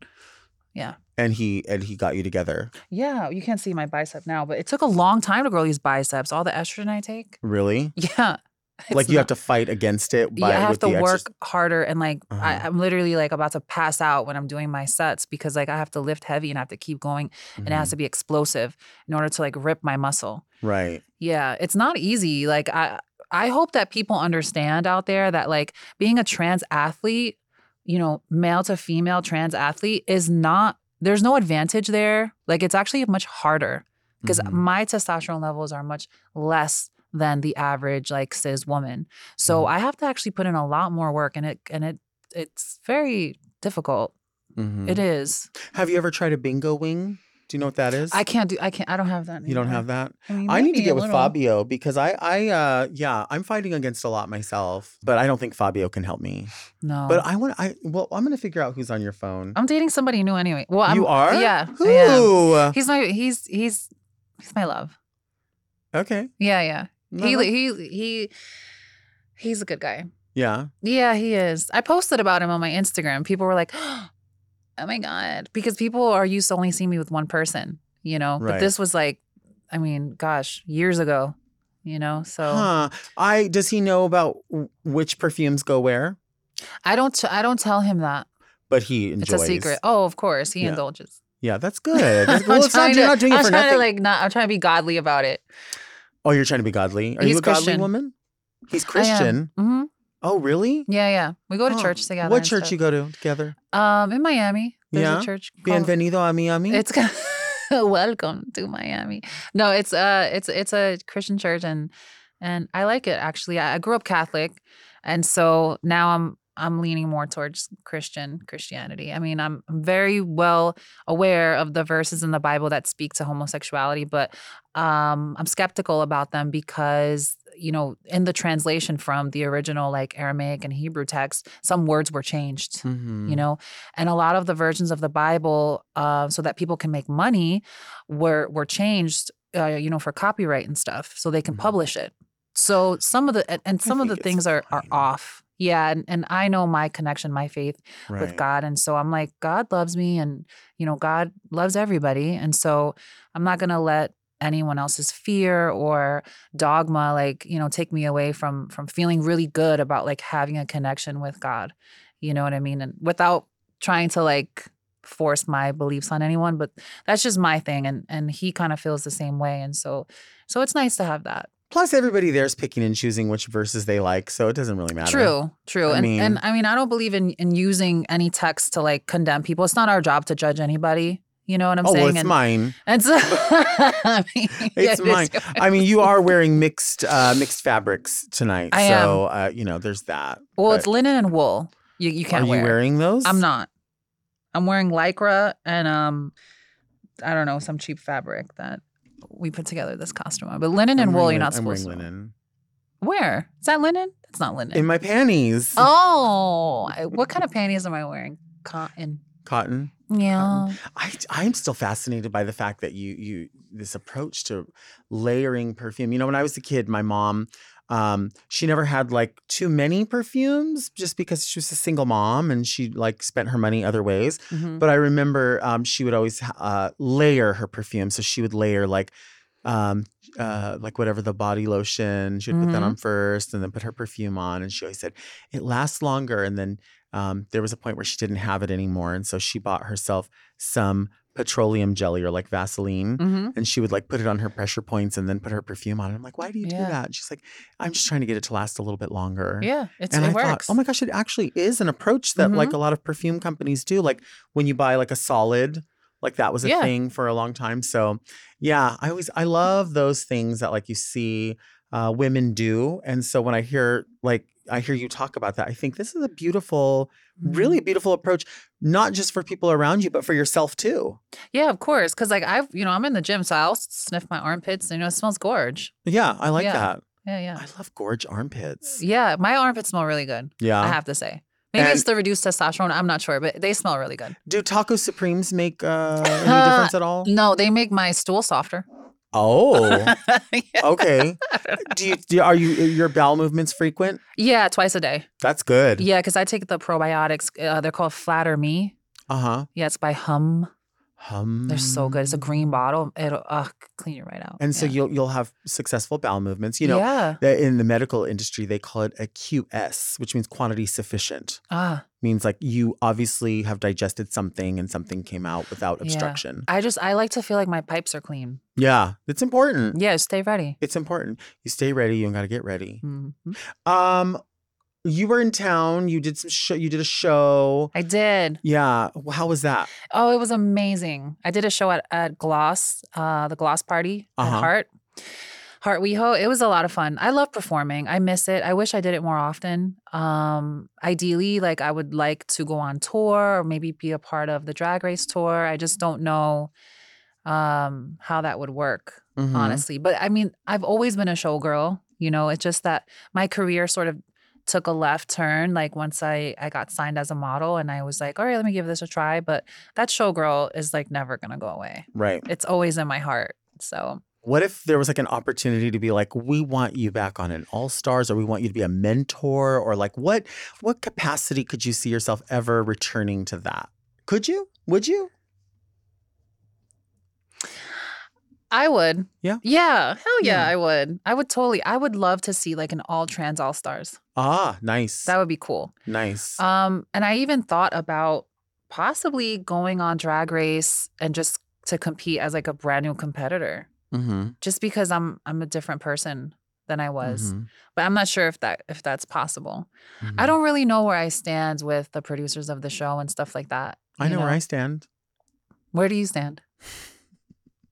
Yeah. And he and he got you together. Yeah, you can't see my bicep now, but it took a long time to grow these biceps. All the estrogen I take. Really? Yeah. like you have to fight against it. By, yeah, I have to work exercise- harder and like I, Uh-huh. I'm literally like about to pass out when I'm doing my sets because like I have to lift heavy and I have to keep going and it has Mhm. to be explosive in order to like rip my muscle. Right. Yeah, it's not easy. Like I I hope that people understand out there that like being a trans athlete, you know, male to female trans athlete is not there's no advantage there. Like it's actually much harder because Mhm. my testosterone levels are much less than the average like cis woman. So Mhm. I have to actually put in a lot more work and it and it it's very difficult. Mhm. It is. Have you ever tried a bingo wing? Do you know what that is? I can't do. I can't. I don't have that. you don't have that. I, mean, I need to get with little. Fabio because I, I, uh, yeah, I'm fighting against a lot myself, but I don't think Fabio can help me. No, But I want, I, well, I'm gonna figure out who's on your phone. I'm dating somebody new anyway. Well, I'm, you are? Yeah. Who? He's my. He's he's he's my love. Okay. Yeah, yeah. He he he. He's a good guy. Yeah. Yeah, he is. I posted about him on my Instagram. People were like, "Oh my god," because people are used to only seeing me with one person, you know. Right. But this was like, I mean, gosh, years ago, you know. So Huh. I does he know about which perfumes go where? I don't. T- I don't tell him that. But he enjoys. It's a secret. Oh, of course, he Yeah. indulges. Yeah, that's good. That's. Well, I'm it's not, trying you're not doing I'm for trying nothing. to like not. I'm trying to be godly about it. Oh, you're trying to be godly. Are He's you a godly Christian. woman? He's Christian. Mm-hmm. Oh, really? Yeah, yeah. We go to Huh. church together. What and church stuff. you go to together? Um, in Miami. There's Yeah? a church. called- Bienvenido a Miami. It's welcome to Miami. No, it's uh it's it's a Christian church and and I like it actually. I, I grew up Catholic and so now I'm I'm leaning more towards Christian Christianity. I mean, I'm very well aware of the verses in the Bible that speak to homosexuality, but um I'm skeptical about them because you know, in the translation from the original like Aramaic and Hebrew text, some words were changed Mhm. you know and a lot of the versions of the bible uh, so that people can make money were were changed uh, you know for copyright and stuff so they can Mhm. publish it so some of the and, and some of the things are are off yeah and, and i know my connection my faith right. with god and so i'm like god loves me and you know god loves everybody and so i'm not gonna let anyone else's fear or dogma like you know take me away from from feeling really good about like having a connection with god you know what i mean and without trying to like force my beliefs on anyone but that's just my thing and and he kind of feels the same way and so so it's nice to have that Plus, everybody there is picking and choosing which verses they like, so it doesn't really matter. True, true. I and mean- and I mean I don't believe in in using any text to like condemn people. It's not our job to judge anybody. You know what I'm oh, saying? well, it's and, mine. And so, I mean, It's it is mine. I mean, you are wearing mixed uh, mixed fabrics tonight, I so uh, you know there's that. well, but it's linen and wool. You you can't Are you wear. wearing those? I'm not. I'm wearing lycra and um, I don't know some cheap fabric that we put together this costume on. But linen I'm and wool, you're not I'm supposed wearing to. linen Where is that linen? It's not linen. in my panties. oh, what kind of panties am I wearing? Cotton. Cotton. Yeah. I I'm still fascinated by the fact that you you this approach to layering perfume. You know, when I was a kid, my mom um she never had like too many perfumes just because she was a single mom and she like spent her money other ways. Mhm. But I remember um she would always uh layer her perfume. So she would layer like um uh like whatever the body lotion she would put that Mhm. on first and then put her perfume on and she always said it lasts longer and then um there was a point where she didn't have it anymore and so she bought herself some petroleum jelly or like Vaseline Mhm. and she would like put it on her pressure points and then put her perfume on. And I'm like, why do you do that? And she's like, I'm just trying to get it to last a little bit longer. Yeah, it's, and it I works. thought, oh my gosh, it actually is an approach that like Mhm. a lot of perfume companies do. Like when you buy like a solid, like that was a Yeah. thing for a long time. So yeah, I always I love those things that like you see uh, women do. And so when I hear like I hear you talk about that, I think this is a beautiful, Mm-hmm. really beautiful approach, not just for people around you, but for yourself too. Yeah, of course. Because like I've, you know, I'm in the gym, so I'll sniff my armpits. And, you know, it smells gorge. Yeah, I like Yeah. that. Yeah, yeah, I love gorge armpits. yeah. My armpits smell really good. Yeah. I have to say. Maybe And- it's the reduced testosterone. I'm not sure, but they smell really good. Do Taco Supremes make uh, any difference at all? No, they make my stool softer. Oh, okay. Do you, do, are you your bowel movements frequent? Yeah, twice a day. That's good. Yeah, because I take the probiotics. Uh, they're called Flatter Me. Uh huh. Yeah, it's by Hum. Hum. They're so good. It's a green bottle. It'll uh, clean you right out. And so yeah. you'll you'll have successful bowel movements. You know, yeah. in the medical industry they call it a QS, which means quantity sufficient. Ah, Means like you obviously have digested something and something came out without Yeah. obstruction. I just I like to feel like my pipes are clean. Yeah, it's important. Yeah, stay ready. It's important. You stay ready. You got to get ready. Mhm. Um, you were in town. You did some show. You did a show. I did. Yeah. How was that? Oh, it was amazing. I did a show at, at Gloss, uh, the Gloss Party Uh-huh. at Heart. Heart WeHo. It was a lot of fun. I love performing. I miss it. I wish I did it more often. Um, ideally, like I would like to go on tour or maybe be a part of the drag race tour. I just don't know um how that would work Mhm. honestly. But I mean, I've always been a showgirl. You know, it's just that my career sort of took a left turn. Like once I I got signed as a model, and I was like, all right, let me give this a try. But that showgirl is like never gonna go away. Right. It's always in my heart. So What if there was like an opportunity to be like, we want you back on an All Stars, or we want you to be a mentor, or like what what capacity could you see yourself ever returning to that? Could you? Would you? I would. Yeah? Yeah. Hell yeah, Yeah. I would. I would totally. I would love to see like an all trans all stars. Ah, nice, That would be cool. nice. Um, and I even thought about possibly going on Drag Race and just to compete as like a brand new competitor, mm-hmm. just because I'm I'm a different person than I was. Mhm. But I'm not sure if that if that's possible. I Mhm. don't really know where I stand with the producers of the show and stuff like that. I you know, where I stand. Where do you stand?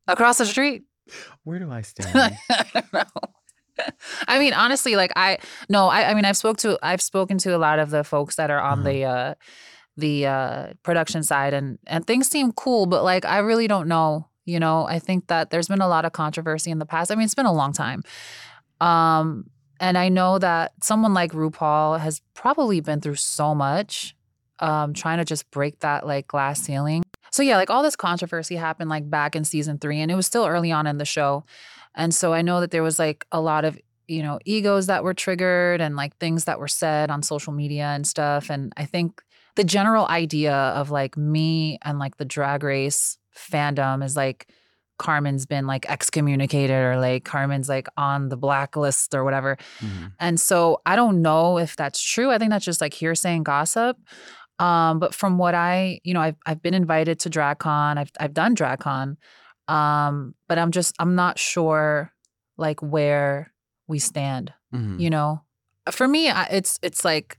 Across the street? Where do I stand? I don't know. I mean, honestly, like I no, I, I mean, I've spoke to I've spoken to a lot of the folks that are on Uh-huh. the uh the uh production side and and things seem cool, but like I really don't know. You know, I think that there's been a lot of controversy in the past. I mean, it's been a long time. Um and I know that someone like RuPaul has probably been through so much um trying to just break that like glass ceiling. So yeah, like all this controversy happened like back in season 3 and it was still early on in the show. And so I know that there was like a lot of, you know, egos that were triggered and like things that were said on social media and stuff. And I think the general idea of like me and like the drag race fandom is like Carmen's been like excommunicated or like Carmen's like on the blacklist or whatever. Mhm. And so I don't know if that's true. I think that's just like hearsay and gossip. Um, but from what I, you know, I've I've been invited to DragCon. I've I've done DragCon. Um, but I'm just I'm not sure like where we stand. Mhm. You know, for me, I, it's it's like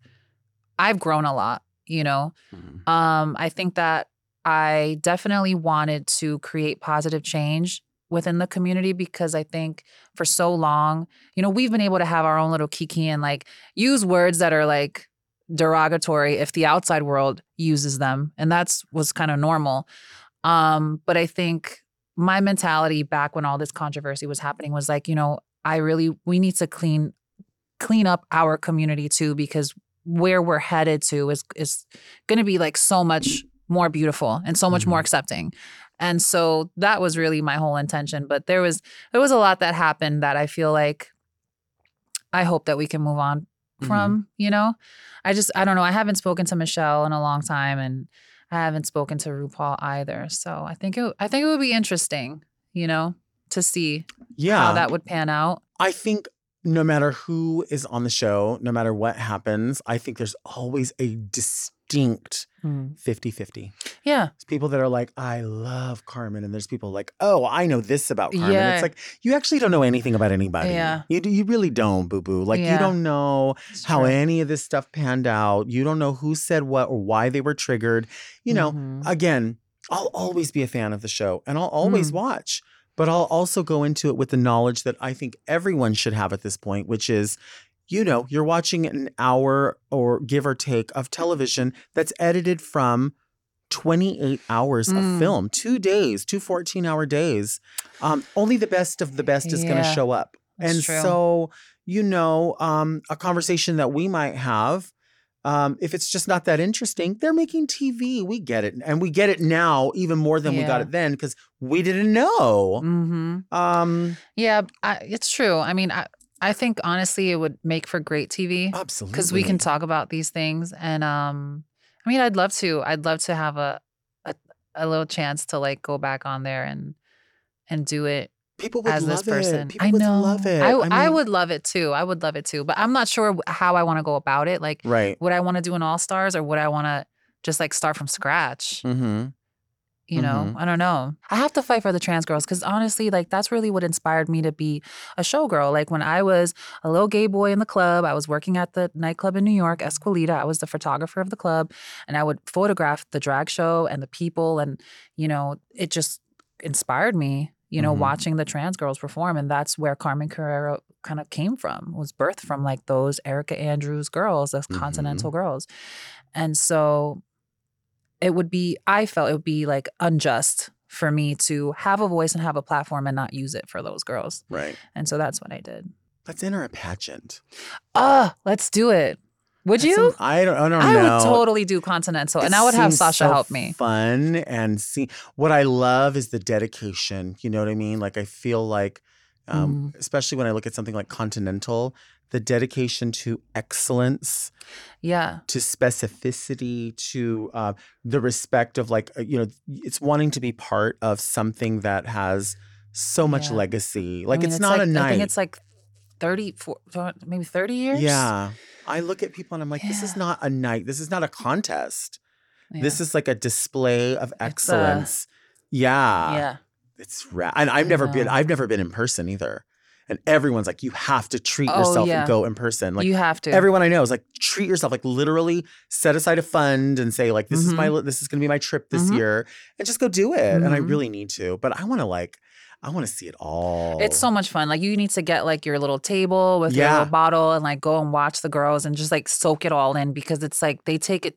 I've grown a lot. You know, Mhm. um, I think that I definitely wanted to create positive change within the community because I think for so long, you know, we've been able to have our own little kiki and like use words that are like derogatory if the outside world uses them. And that's was kind of normal. Um, but I think my mentality back when all this controversy was happening was like, you know, I really we need to clean clean up our community too because where we're headed to is is going to be like so much more beautiful and so much more Mhm. accepting. And so that was really my whole intention, but there was there was a lot that happened that I feel like I hope that we can move on Mhm. from, you know. I just I don't know, I haven't spoken to Michelle in a long time and I haven't spoken to RuPaul either. So I think it I think it would be interesting, you know, to see Yeah. how that would pan out. I think no matter who is on the show, no matter what happens, I think there's always a distinct 50 50. Yeah. There's people that are like, I love Carmen. And there's people like, oh, I know this about Carmen. Yeah. It's like, you actually don't know anything about anybody. Yeah. You, do- you really don't, boo boo. Like, you don't know It's how true. any of this stuff panned out. You don't know who said what or why they were triggered. You know, Mhm. again, I'll always be a fan of the show and I'll always Mm. watch, but I'll also go into it with the knowledge that I think everyone should have at this point, which is, you know, you're watching an hour or give or take of television that's edited from 28 hours Mm. of film, two days, two 14 hour days. Um, only the best of the best is going to show up. and true. so, you know, um, a conversation that we might have um, if it's just not that interesting, they're making TV. We get it. And we get it now even more than we got it then because we didn't know. Mm-hmm. Um, Yeah, I, it's true. I mean, I I think honestly, it would make for great TV absolutely. because we can talk about these things. And um, I mean, I'd love to. I'd love to have a a, a little chance to like go back on there and and do it People would as love this person. it. People I would know. love it. I, I, mean- would love it too. I would love it too. But I'm not sure how I want to go about it. Like, Right. would I want to do an All Stars or would I want to just like start from scratch? Mm-hmm. You know, Mhm. I don't know. I have to fight for the trans girls because honestly, like that's really what inspired me to be a showgirl. Like when I was a little gay boy in the club, I was working at the nightclub in New York, Escuelita. I was the photographer of the club, and I would photograph the drag show and the people, and you know, it just inspired me. You know, Mhm. watching the trans girls perform, and that's where Carmen carrera kind of came from. Was birthed from like those Erica Andrews girls, those Mhm. Continental girls, and so it would be i felt it would be like unjust for me to have a voice and have a platform and not use it for those girls. Right. And so that's what I did. Let's enter a pageant. Ah, let's do it. Would That's you? I don't. I don't I know. would totally do Continental, and I would have Sasha so help me. Fun and see what I love is the dedication. You know what I mean? Like I feel like, um, Mm. especially when I look at something like Continental, the dedication to excellence, Yeah, to specificity, to uh, the respect of like uh, you know, it's wanting to be part of something that has so much Yeah. legacy. I Like mean, it's, not like, a night. I think it's like 30, four, maybe 30 years. Yeah. I look at people and I'm like, this is not a night. This is not a contest. Yeah. This is like a display of It's a- excellence. yeah. yeah. It's ra- and I've never been. I've never been in person either. And everyone's like, you have to treat Oh, yourself yeah. and go in person. Like you have to. everyone I know is like, treat yourself. Like literally set aside a fund and say, like, this is my this is gonna be my trip this Mhm. year. And just go do it. And I Mhm. really need to. But I wanna like, I wanna see it all. It's so much fun. Like you need to get like your little table with your little bottle and like go and watch the girls and just like soak it all in because it's like they take it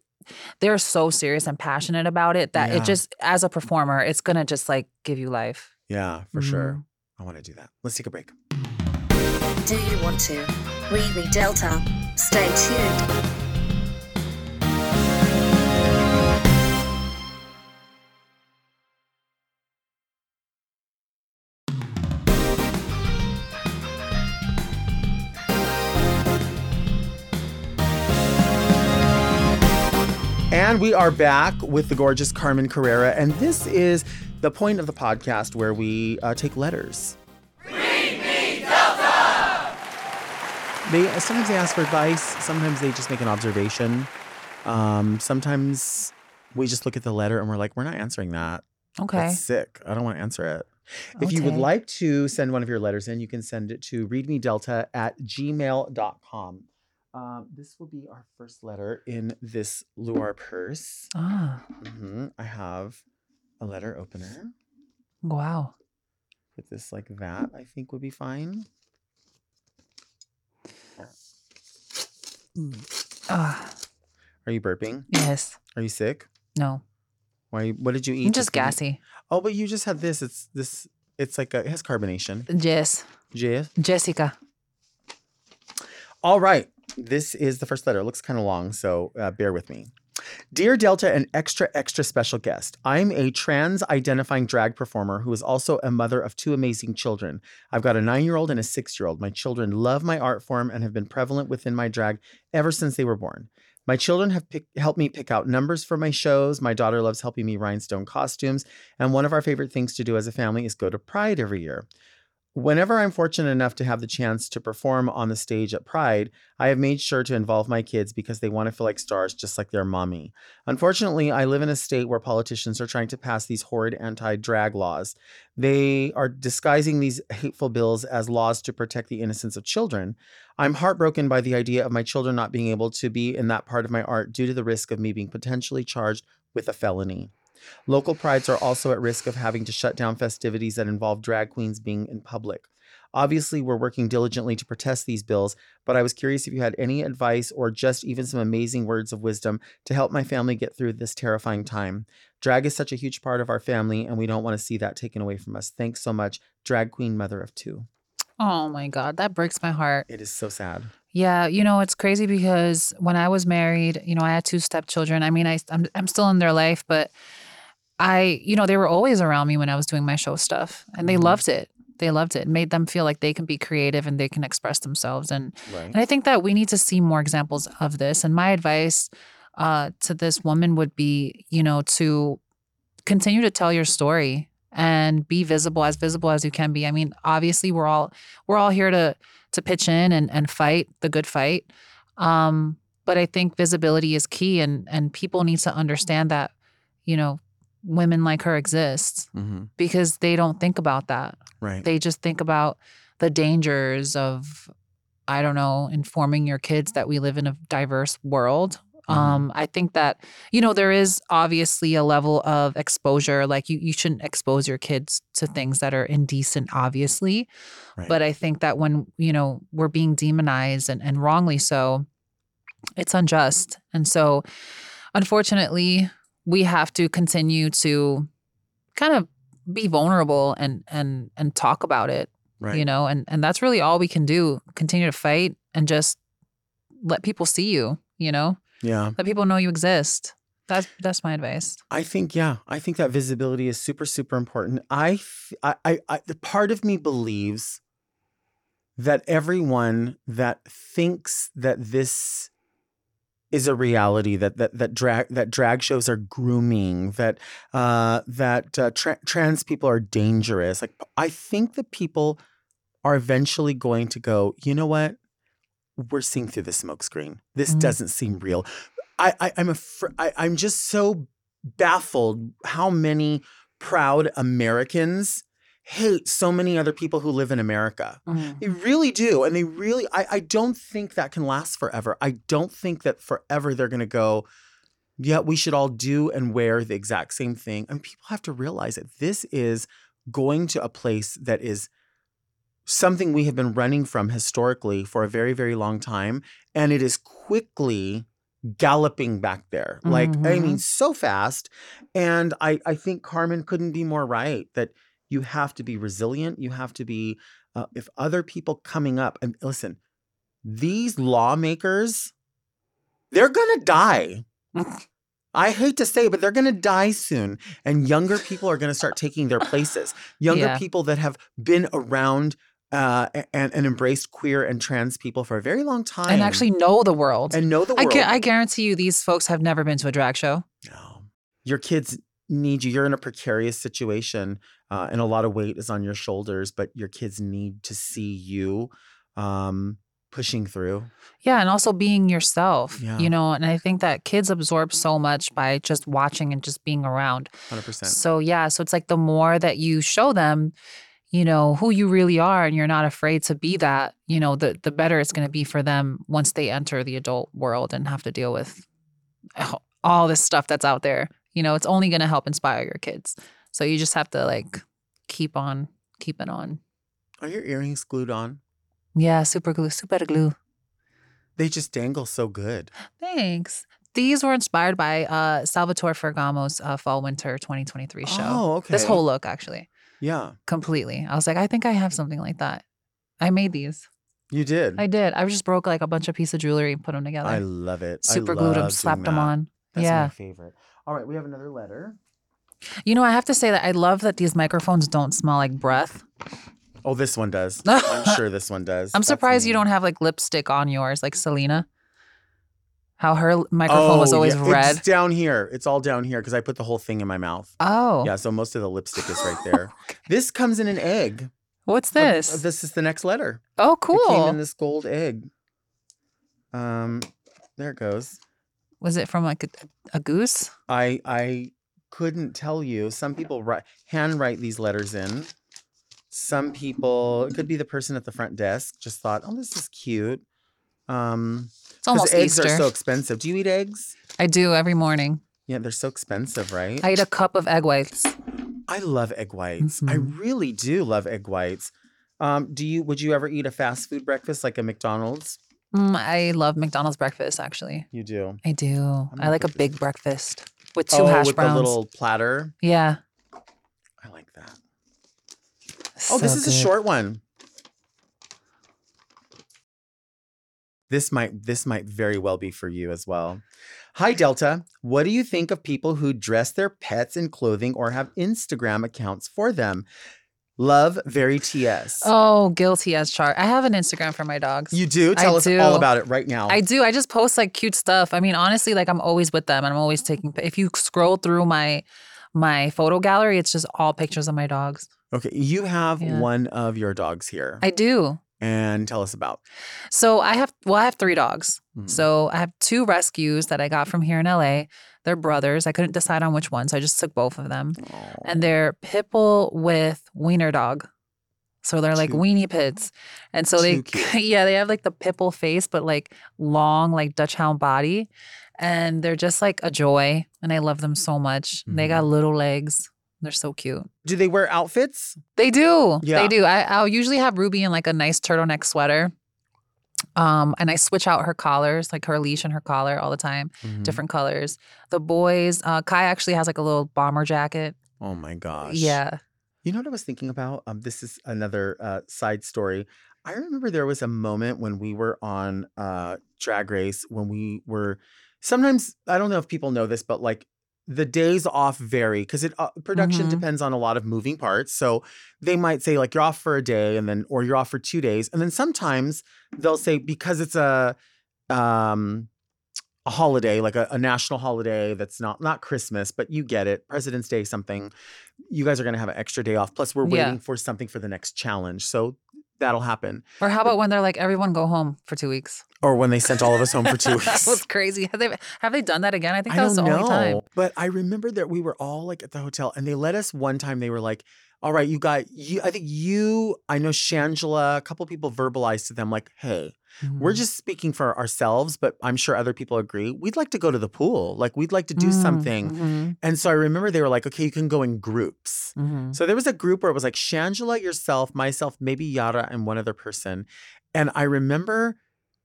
they're so serious and passionate about it that Yeah. it just as a performer, it's gonna just like give you life. Yeah, for sure. Mhm. I wanna do that. Let's take a break. Do you want to? We be Delta. Stay tuned. And we are back with the gorgeous Carmen Carrera. And this is the point of the podcast where we uh, take letters. Sometimes they ask for advice. Sometimes they just make an observation. Um, sometimes we just look at the letter and we're like, we're not answering that. Okay. That's sick. I don't want to answer it. If you would like to send one of your letters in, you can send it to readmedelta at gmail.com. Um, this will be our first letter in this Luar purse. Ah, hmm I have a letter opener. wow. Put this like that, I think would be fine. Ah, Are you burping? yes. Are you sick? No. Why? What did you eat? I'm just gassy. Oh, but you just had this. It's this. It's like a, it has carbonation. Jess. Jess. Jessica. All right. This is the first letter. It looks kind of long, so uh, bear with me. Dear Delta and extra, extra special guest, I'm a trans identifying drag performer who is also a mother of two amazing children. I've got a nine year old and a six year old. My children love my art form and have been prevalent within my drag ever since they were born. My children have pick, helped me pick out numbers for my shows. My daughter loves helping me rhinestone costumes. And one of our favorite things to do as a family is go to Pride every year. Whenever I'm fortunate enough to have the chance to perform on the stage at Pride, I have made sure to involve my kids because they want to feel like stars just like their mommy. Unfortunately, I live in a state where politicians are trying to pass these horrid anti drag laws. They are disguising these hateful bills as laws to protect the innocence of children. I'm heartbroken by the idea of my children not being able to be in that part of my art due to the risk of me being potentially charged with a felony. Local prides are also at risk of having to shut down festivities that involve drag queens being in public. Obviously, we're working diligently to protest these bills, but I was curious if you had any advice or just even some amazing words of wisdom to help my family get through this terrifying time. Drag is such a huge part of our family, and we don't want to see that taken away from us. Thanks so much, Drag Queen Mother of Two. Oh my God. That breaks my heart. It is so sad. Yeah, you know, it's crazy because when I was married, you know, I had two stepchildren. I mean, I I'm, I'm still in their life, but I, you know, they were always around me when I was doing my show stuff, and they Mhm. loved it. They loved it. It made them feel like they can be creative and they can express themselves. And Right. and I think that we need to see more examples of this. And my advice uh, to this woman would be, you know, to continue to tell your story and be visible as visible as you can be. I mean, obviously, we're all we're all here to to pitch in and and fight the good fight. Um, but I think visibility is key, and and people need to understand that, you know, women like her exist hmm because they don't think about that Right. they just think about the dangers of i don't know informing your kids that we live in a diverse world Mhm. um i think that you know there is obviously a level of exposure like you you shouldn't expose your kids to things that are indecent obviously Right. but i think that when you know we're being demonized and, and wrongly so it's unjust and so unfortunately we have to continue to kind of be vulnerable and and and talk about it Right. you know and and that's really all we can do continue to fight and just let people see you you know Yeah. let people know you exist that's that's my advice I think yeah, I think that visibility is super super important. I I I, I the part of me believes that everyone that thinks that this is a reality that that that drag that drag shows are grooming that uh that uh, tra- trans people are dangerous. Like i think that people are eventually going to go you know what? We're seeing through the smokescreen. This Mhm. doesn't seem real. I, I i'm a fr- I, i'm just so baffled how many proud americans hate so many other people who live in america mm-hmm. they really do. And they really, I, I don't think that can last forever. I don't think that forever they're going to go, yeah, we should all do and wear the exact same thing. I And people have to realize that this is going to a place that is something we have been running from historically for a very, very long time. And it is quickly galloping back there. Like, I mean, mm-hmm. so fast. And I, I think Carmen couldn't be more right that you have to be resilient. You have to be uh, if other people coming up and listen, these lawmakers, they're gonna die. I hate to say, it, but they're gonna die soon, and younger people are gonna start taking their places. Younger Yeah. people that have been around uh, and, and embraced queer and trans people for a very long time, and actually know the world and know the I, world. gu- I guarantee you these folks have never been to a drag show No. Your kids need you. You're in a precarious situation, uh, and a lot of weight is on your shoulders, but your kids need to see you um, pushing through. Yeah, and also being yourself, Yeah. you know, and I think that kids absorb so much by just watching and just being around. 100%. So, yeah, so it's like the more that you show them, you know, who you really are and you're not afraid to be that, you know, the the better it's going to be for them once they enter the adult world and have to deal with all this stuff that's out there. You know, it's only going to help inspire your kids. So you just have to like keep on keeping on. Are your earrings glued on? Yeah, super glue, super glue. They just dangle so good. Thanks. These were inspired by uh, Salvatore Ferragamo's uh, Fall Winter 2023 show. Oh, okay. This whole look, actually, Yeah, completely. I was like, I think I have something like that. I made these. you did. I did. I just broke like a bunch of pieces of jewelry and put them together. I love it. I Super glued them, slapped doing them on. That's yeah. my favorite. All right, we have another letter. You know, I have to say that I love that these microphones don't smell like breath. Oh, this one does. I'm sure this one does. I'm That's surprised you don't have like lipstick on yours, like Selena. How her microphone was Oh, always yeah, red. It's down here. It's all down here because I put the whole thing in my mouth. Oh, Yeah, so most of the lipstick is right there. This comes in an egg. what's Uh, uh, this? this is the next letter. oh, cool. It came in this gold egg. Um, there it goes. was it from like a, a goose? I I couldn't tell you. Some people write handwrite these letters in. Some people, it could be the person at the front desk, just thought, "Oh, this is cute." Um, It's almost eggs Easter. are so expensive. Do you eat eggs? I do every morning. Yeah, they're so expensive, right? I eat a cup of egg whites. I love egg whites. I Mhm. really do love egg whites. Um, do you? Would you ever eat a fast food breakfast like a McDonald's? Mm, I love McDonald's breakfast. Actually, You do. I do. I'm I a like a big breakfast with two oh, hash with browns. the little platter. yeah. I like that. Oh, this So is a short one. This might this might very well be for you as well. Hi Delta, what do you think of people who dress their pets in clothing or have Instagram accounts for them? Love, very TS. Oh, guilty as charged. I have an Instagram for my dogs. you do? Tell us do. all about it right now. I do. I just post like cute stuff. I mean, honestly, like I'm always with them and I'm always taking if you scroll through my my photo gallery, it's just all pictures of my dogs. okay, you have Yeah. one of your dogs here. I do. and tell us about. So I have well, I have three dogs. Mhm. So I have two rescues that I got from here in LA. They're brothers. I couldn't decide on which one, so I just took both of them. Aw. And they're pit bull with wiener dog. So they're like Too- weenie pits. And so they cute. yeah, they have like the pit bull face, but like long, like dachshund body. And they're just like a joy. And I love them so much. They Mm-hmm. got little legs. They're so cute. do they wear outfits? They do. Yeah. They do. I, I'll usually have Ruby in like a nice turtleneck sweater. Um, and I switch out her collars, like her leash and her collar all the time, Mhm. different colors. The boys, uh, Kai actually has like a little bomber jacket. Oh my gosh. Yeah. You know what I was thinking about? Um, this is another uh, side story. I remember there was a moment when we were on uh, Drag Race when we were sometimes I don't know if people know this, but like the days off vary because it uh, production Mhm. depends on a lot of moving parts. So they might say like you're off for a day and then or you're off for two days, and then sometimes they'll say because it's a um a holiday like a, a national holiday that's not not Christmas, but you get it, President's Day something. You guys are gonna have an extra day off. Plus, we're Yeah. waiting for something for the next challenge, so that'll happen. Or how about when they're like, everyone go home for two weeks? Or when they sent all of us home for two weeks. that was crazy. Have they have they done that again? I think I that don't was the know. only time. But I remember that we were all like at the hotel and they let us one time. They were like, all right, you got you. I think you, I know Shangela, a couple people verbalized to them, like, hey, we're Mhm. just speaking for ourselves, but I'm sure other people agree. We'd like to go to the pool. Like, we'd like to do Mm, something. mhm, And so I remember they were like, okay, you can go in groups. mhm. So there was a group where it was like Shangela, yourself, myself, maybe Yara, and one other person. And I remember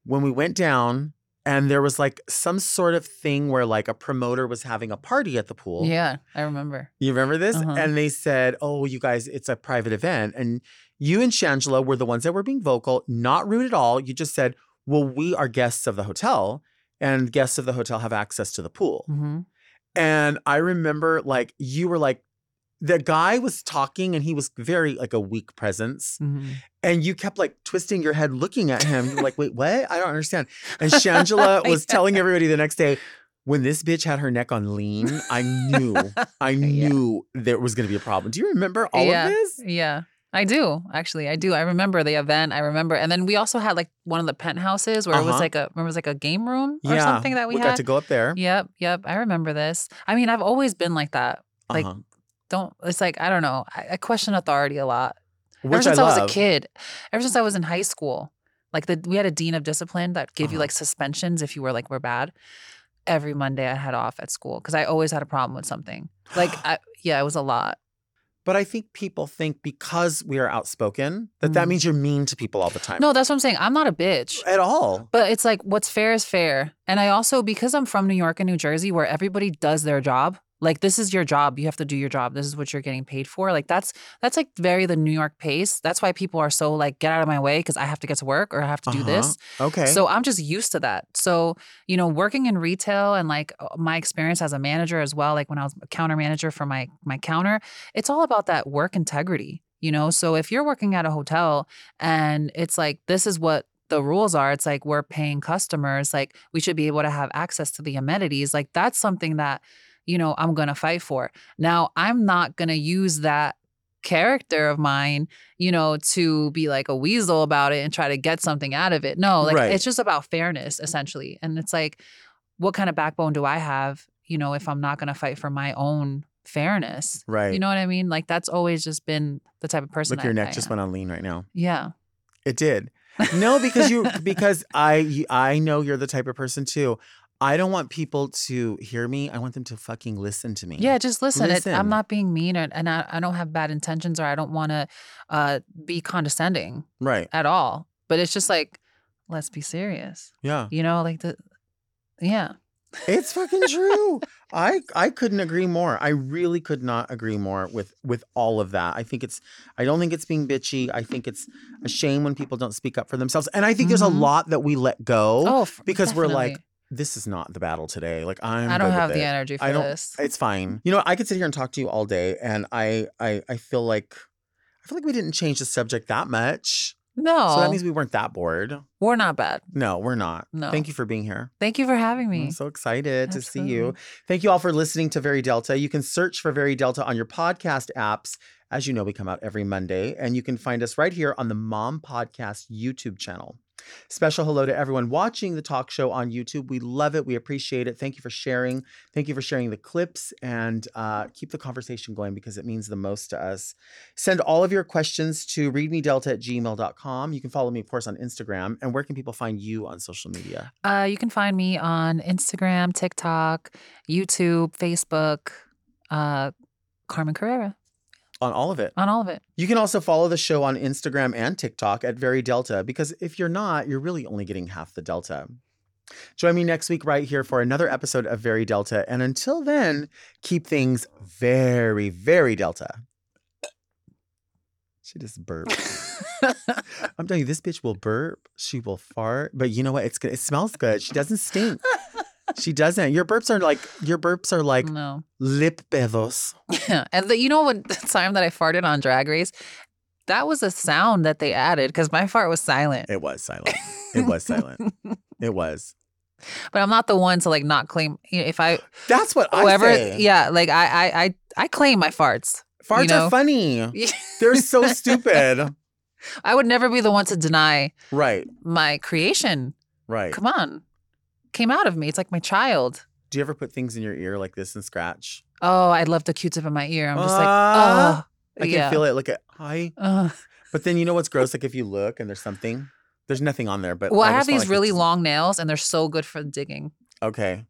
when we went down and there was like some sort of thing where like a promoter was having a party at the pool. Yeah, I remember. You remember this? Uh-huh. And they said, oh, you guys, it's a private event. And you and Shangela were the ones that were being vocal, not rude at all. You just said, well, we are guests of the hotel and guests of the hotel have access to the pool. hmm And I remember like you were like, the guy was talking and he was very like a weak presence. hmm And you kept like twisting your head looking at him. You were like, wait, what? I don't understand. And Shangela was telling everybody the next day, when this bitch had her neck on lean, I knew, I Yeah. knew there was going to be a problem. Do you remember all yeah. of this? Yeah. I do actually. I do. I remember the event. I remember, and then we also had like one of the penthouses where it was Uh-huh. like a, remember it was like a game room or something that we, had. we had. got to go up there. Yep, yep. I remember this. I mean, I've always been like that. Like, Uh-huh. don't. It's like I don't know. I, I question authority a lot. Which ever since I, I, was a kid, ever since I was in high school, like the we had a dean of discipline that gave you Uh-huh. like suspensions if you were like were bad. Every Monday I had off at school because I always had a problem with something. Like, I, yeah, it was a lot. But I think people think because we are outspoken that that Mm. means you're mean to people all the time. No, that's what I'm saying. I'm not a bitch. at all. But it's like what's fair is fair. And I also because I'm from New York and New Jersey where everybody does their job. Like this is your job. You have to do your job. This is what you're getting paid for. Like that's that's like very the New York pace. That's why people are so like get out of my way because I have to get to work or I have to do Uh-huh. this. Okay. So I'm just used to that. So, you know, working in retail and like my experience as a manager as well, like when I was a counter manager for my my counter, it's all about that work integrity, you know? So if you're working at a hotel and it's like this is what the rules are, it's like we're paying customers, like we should be able to have access to the amenities. Like that's something that, you know, I'm going to fight for. Now, I'm not going to use that character of mine, you know, to be like a weasel about it and try to get something out of it. No, like Right. it's just about fairness essentially. And it's like, what kind of backbone do I have, you know, if I'm not going to fight for my own fairness? right. You know what I mean? Like that's always just been the type of person. Look, your neck I just am. went on lean right now. Yeah. It did. No, because you because I I know you're the type of person too. I don't want people to hear me. I want them to fucking listen to me. Yeah, just listen. It, I'm not being mean or, and I, I don't have bad intentions or I don't want to uh, be condescending Right. at all. But it's just like, let's be serious. Yeah. You know, like the, yeah. It's fucking true. I I couldn't agree more. I really could not agree more with with all of that. I think it's I don't think it's being bitchy. I think it's a shame when people don't speak up for themselves. And I think there's a Mhm. lot that we let go Oh, because we're like definitely. This is not the battle today. Like I'm I don't have the it. energy for I don't this. it's fine. You know, I could sit here and talk to you all day and I I I feel like I feel like we didn't change the subject that much. no, So that means we weren't that bored. we're not bad. No, we're not. No. Thank you for being here. Thank you for having me. I'm so excited to see you. Thank you all for listening to Very Delta. You can search for Very Delta on your podcast apps. As you know, we come out every Monday, and you can find us right here on the Mom Podcast YouTube channel. Special hello to everyone watching the talk show on YouTube. We love it. We appreciate it. Thank you for sharing. Thank you for sharing the clips and uh, keep the conversation going because it means the most to us. Send all of your questions to readmedelta at gmail.com. You can follow me, of course, on Instagram. And where can people find you on social media? Uh, you can find me on Instagram, TikTok, YouTube, Facebook, uh, Carmen Carrera, On all of it. on all of it. You can also follow the show on Instagram and TikTok at Very Delta because if you're not, you're really only getting half the Delta. Join me next week right here for another episode of Very Delta. And until then, keep things very, very Delta. She just burped. I'm telling you, this bitch will burp. She will fart. But you know what? It's good. It smells good. She doesn't stink. She doesn't. Your burps are like your burps are like no. lip pedos. Yeah. And the, you know what the time that I farted on Drag Race? That was a sound that they added because my fart was silent. It was silent. It was silent. It was. But I'm not the one to like not claim you know, if I That's what whoever I say. yeah, like I I I, I claim my farts. Farts you know? are funny. They're so stupid. I would never be the one to deny Right. my creation. Right. Come on. Came out of me. It's like my child. Do you ever put things in your ear like this and scratch? Oh, I love the Q-tip in my ear. I'm just like, oh, I can yeah. feel it. Look at hi. Ugh. But then you know what's gross? Like if you look and there's something, there's nothing on there. But well, I, have these like really long nails, and they're so good for digging. Okay.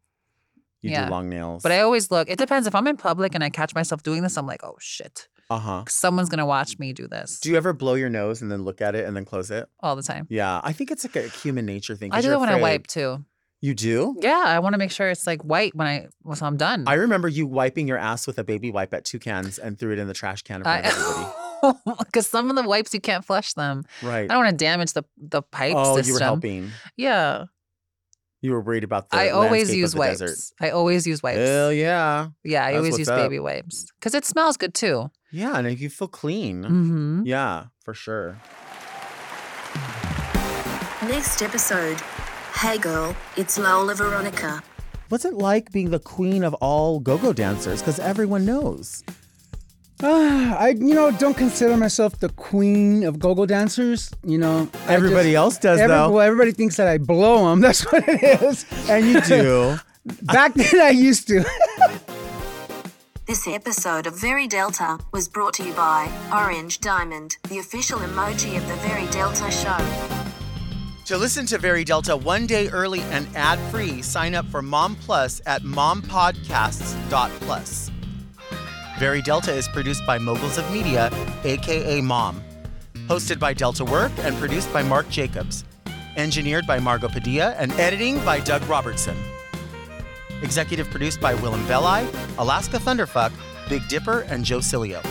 You Yeah. do long nails. But I always look. It depends. If I'm in public and I catch myself doing this, I'm like, oh shit, uh huh. someone's gonna watch me do this. Do you ever blow your nose and then look at it and then close it? all the time. Yeah, I think it's like a human nature thing. I do it when I wipe too. You do? Yeah, I want to make sure it's like white when I once I'm done. I remember you wiping your ass with a baby wipe at two cans and threw it in the trash can in front of everybody. because some of the wipes you can't flush them. Right. I don't want to damage the the pipe oh, system. you were helping. Yeah, You were worried about the I always use of the wipes. desert. I always use wipes. Hell yeah. yeah, I That's always use up. baby wipes because it smells good too. Yeah, and you feel clean. Mm-hmm. Yeah, for sure. Next episode. Hey girl, it's Lola Veronica. What's it like being the queen of all go-go dancers? Because everyone knows. Uh, I, you know, don't consider myself the queen of go-go dancers. You know, Everybody just- else does, every- though. Well, everybody thinks that I blow them. That's what it is. And you do. Back then, I used to. This episode of Very Delta was brought to you by Orange Diamond, the official emoji of the Very Delta show. To listen to Very Delta one day early and ad free, sign up for Mom Plus at mompodcasts.plus. Very Delta is produced by Moguls of Media, aka Mom. Hosted by Delta Work and produced by Mark Jacobs. Engineered by Margot Padilla and editing by Doug Robertson. Executive produced by Willam Belli, Alaska Thunderfuck, Big Dipper, and Joe Cilio.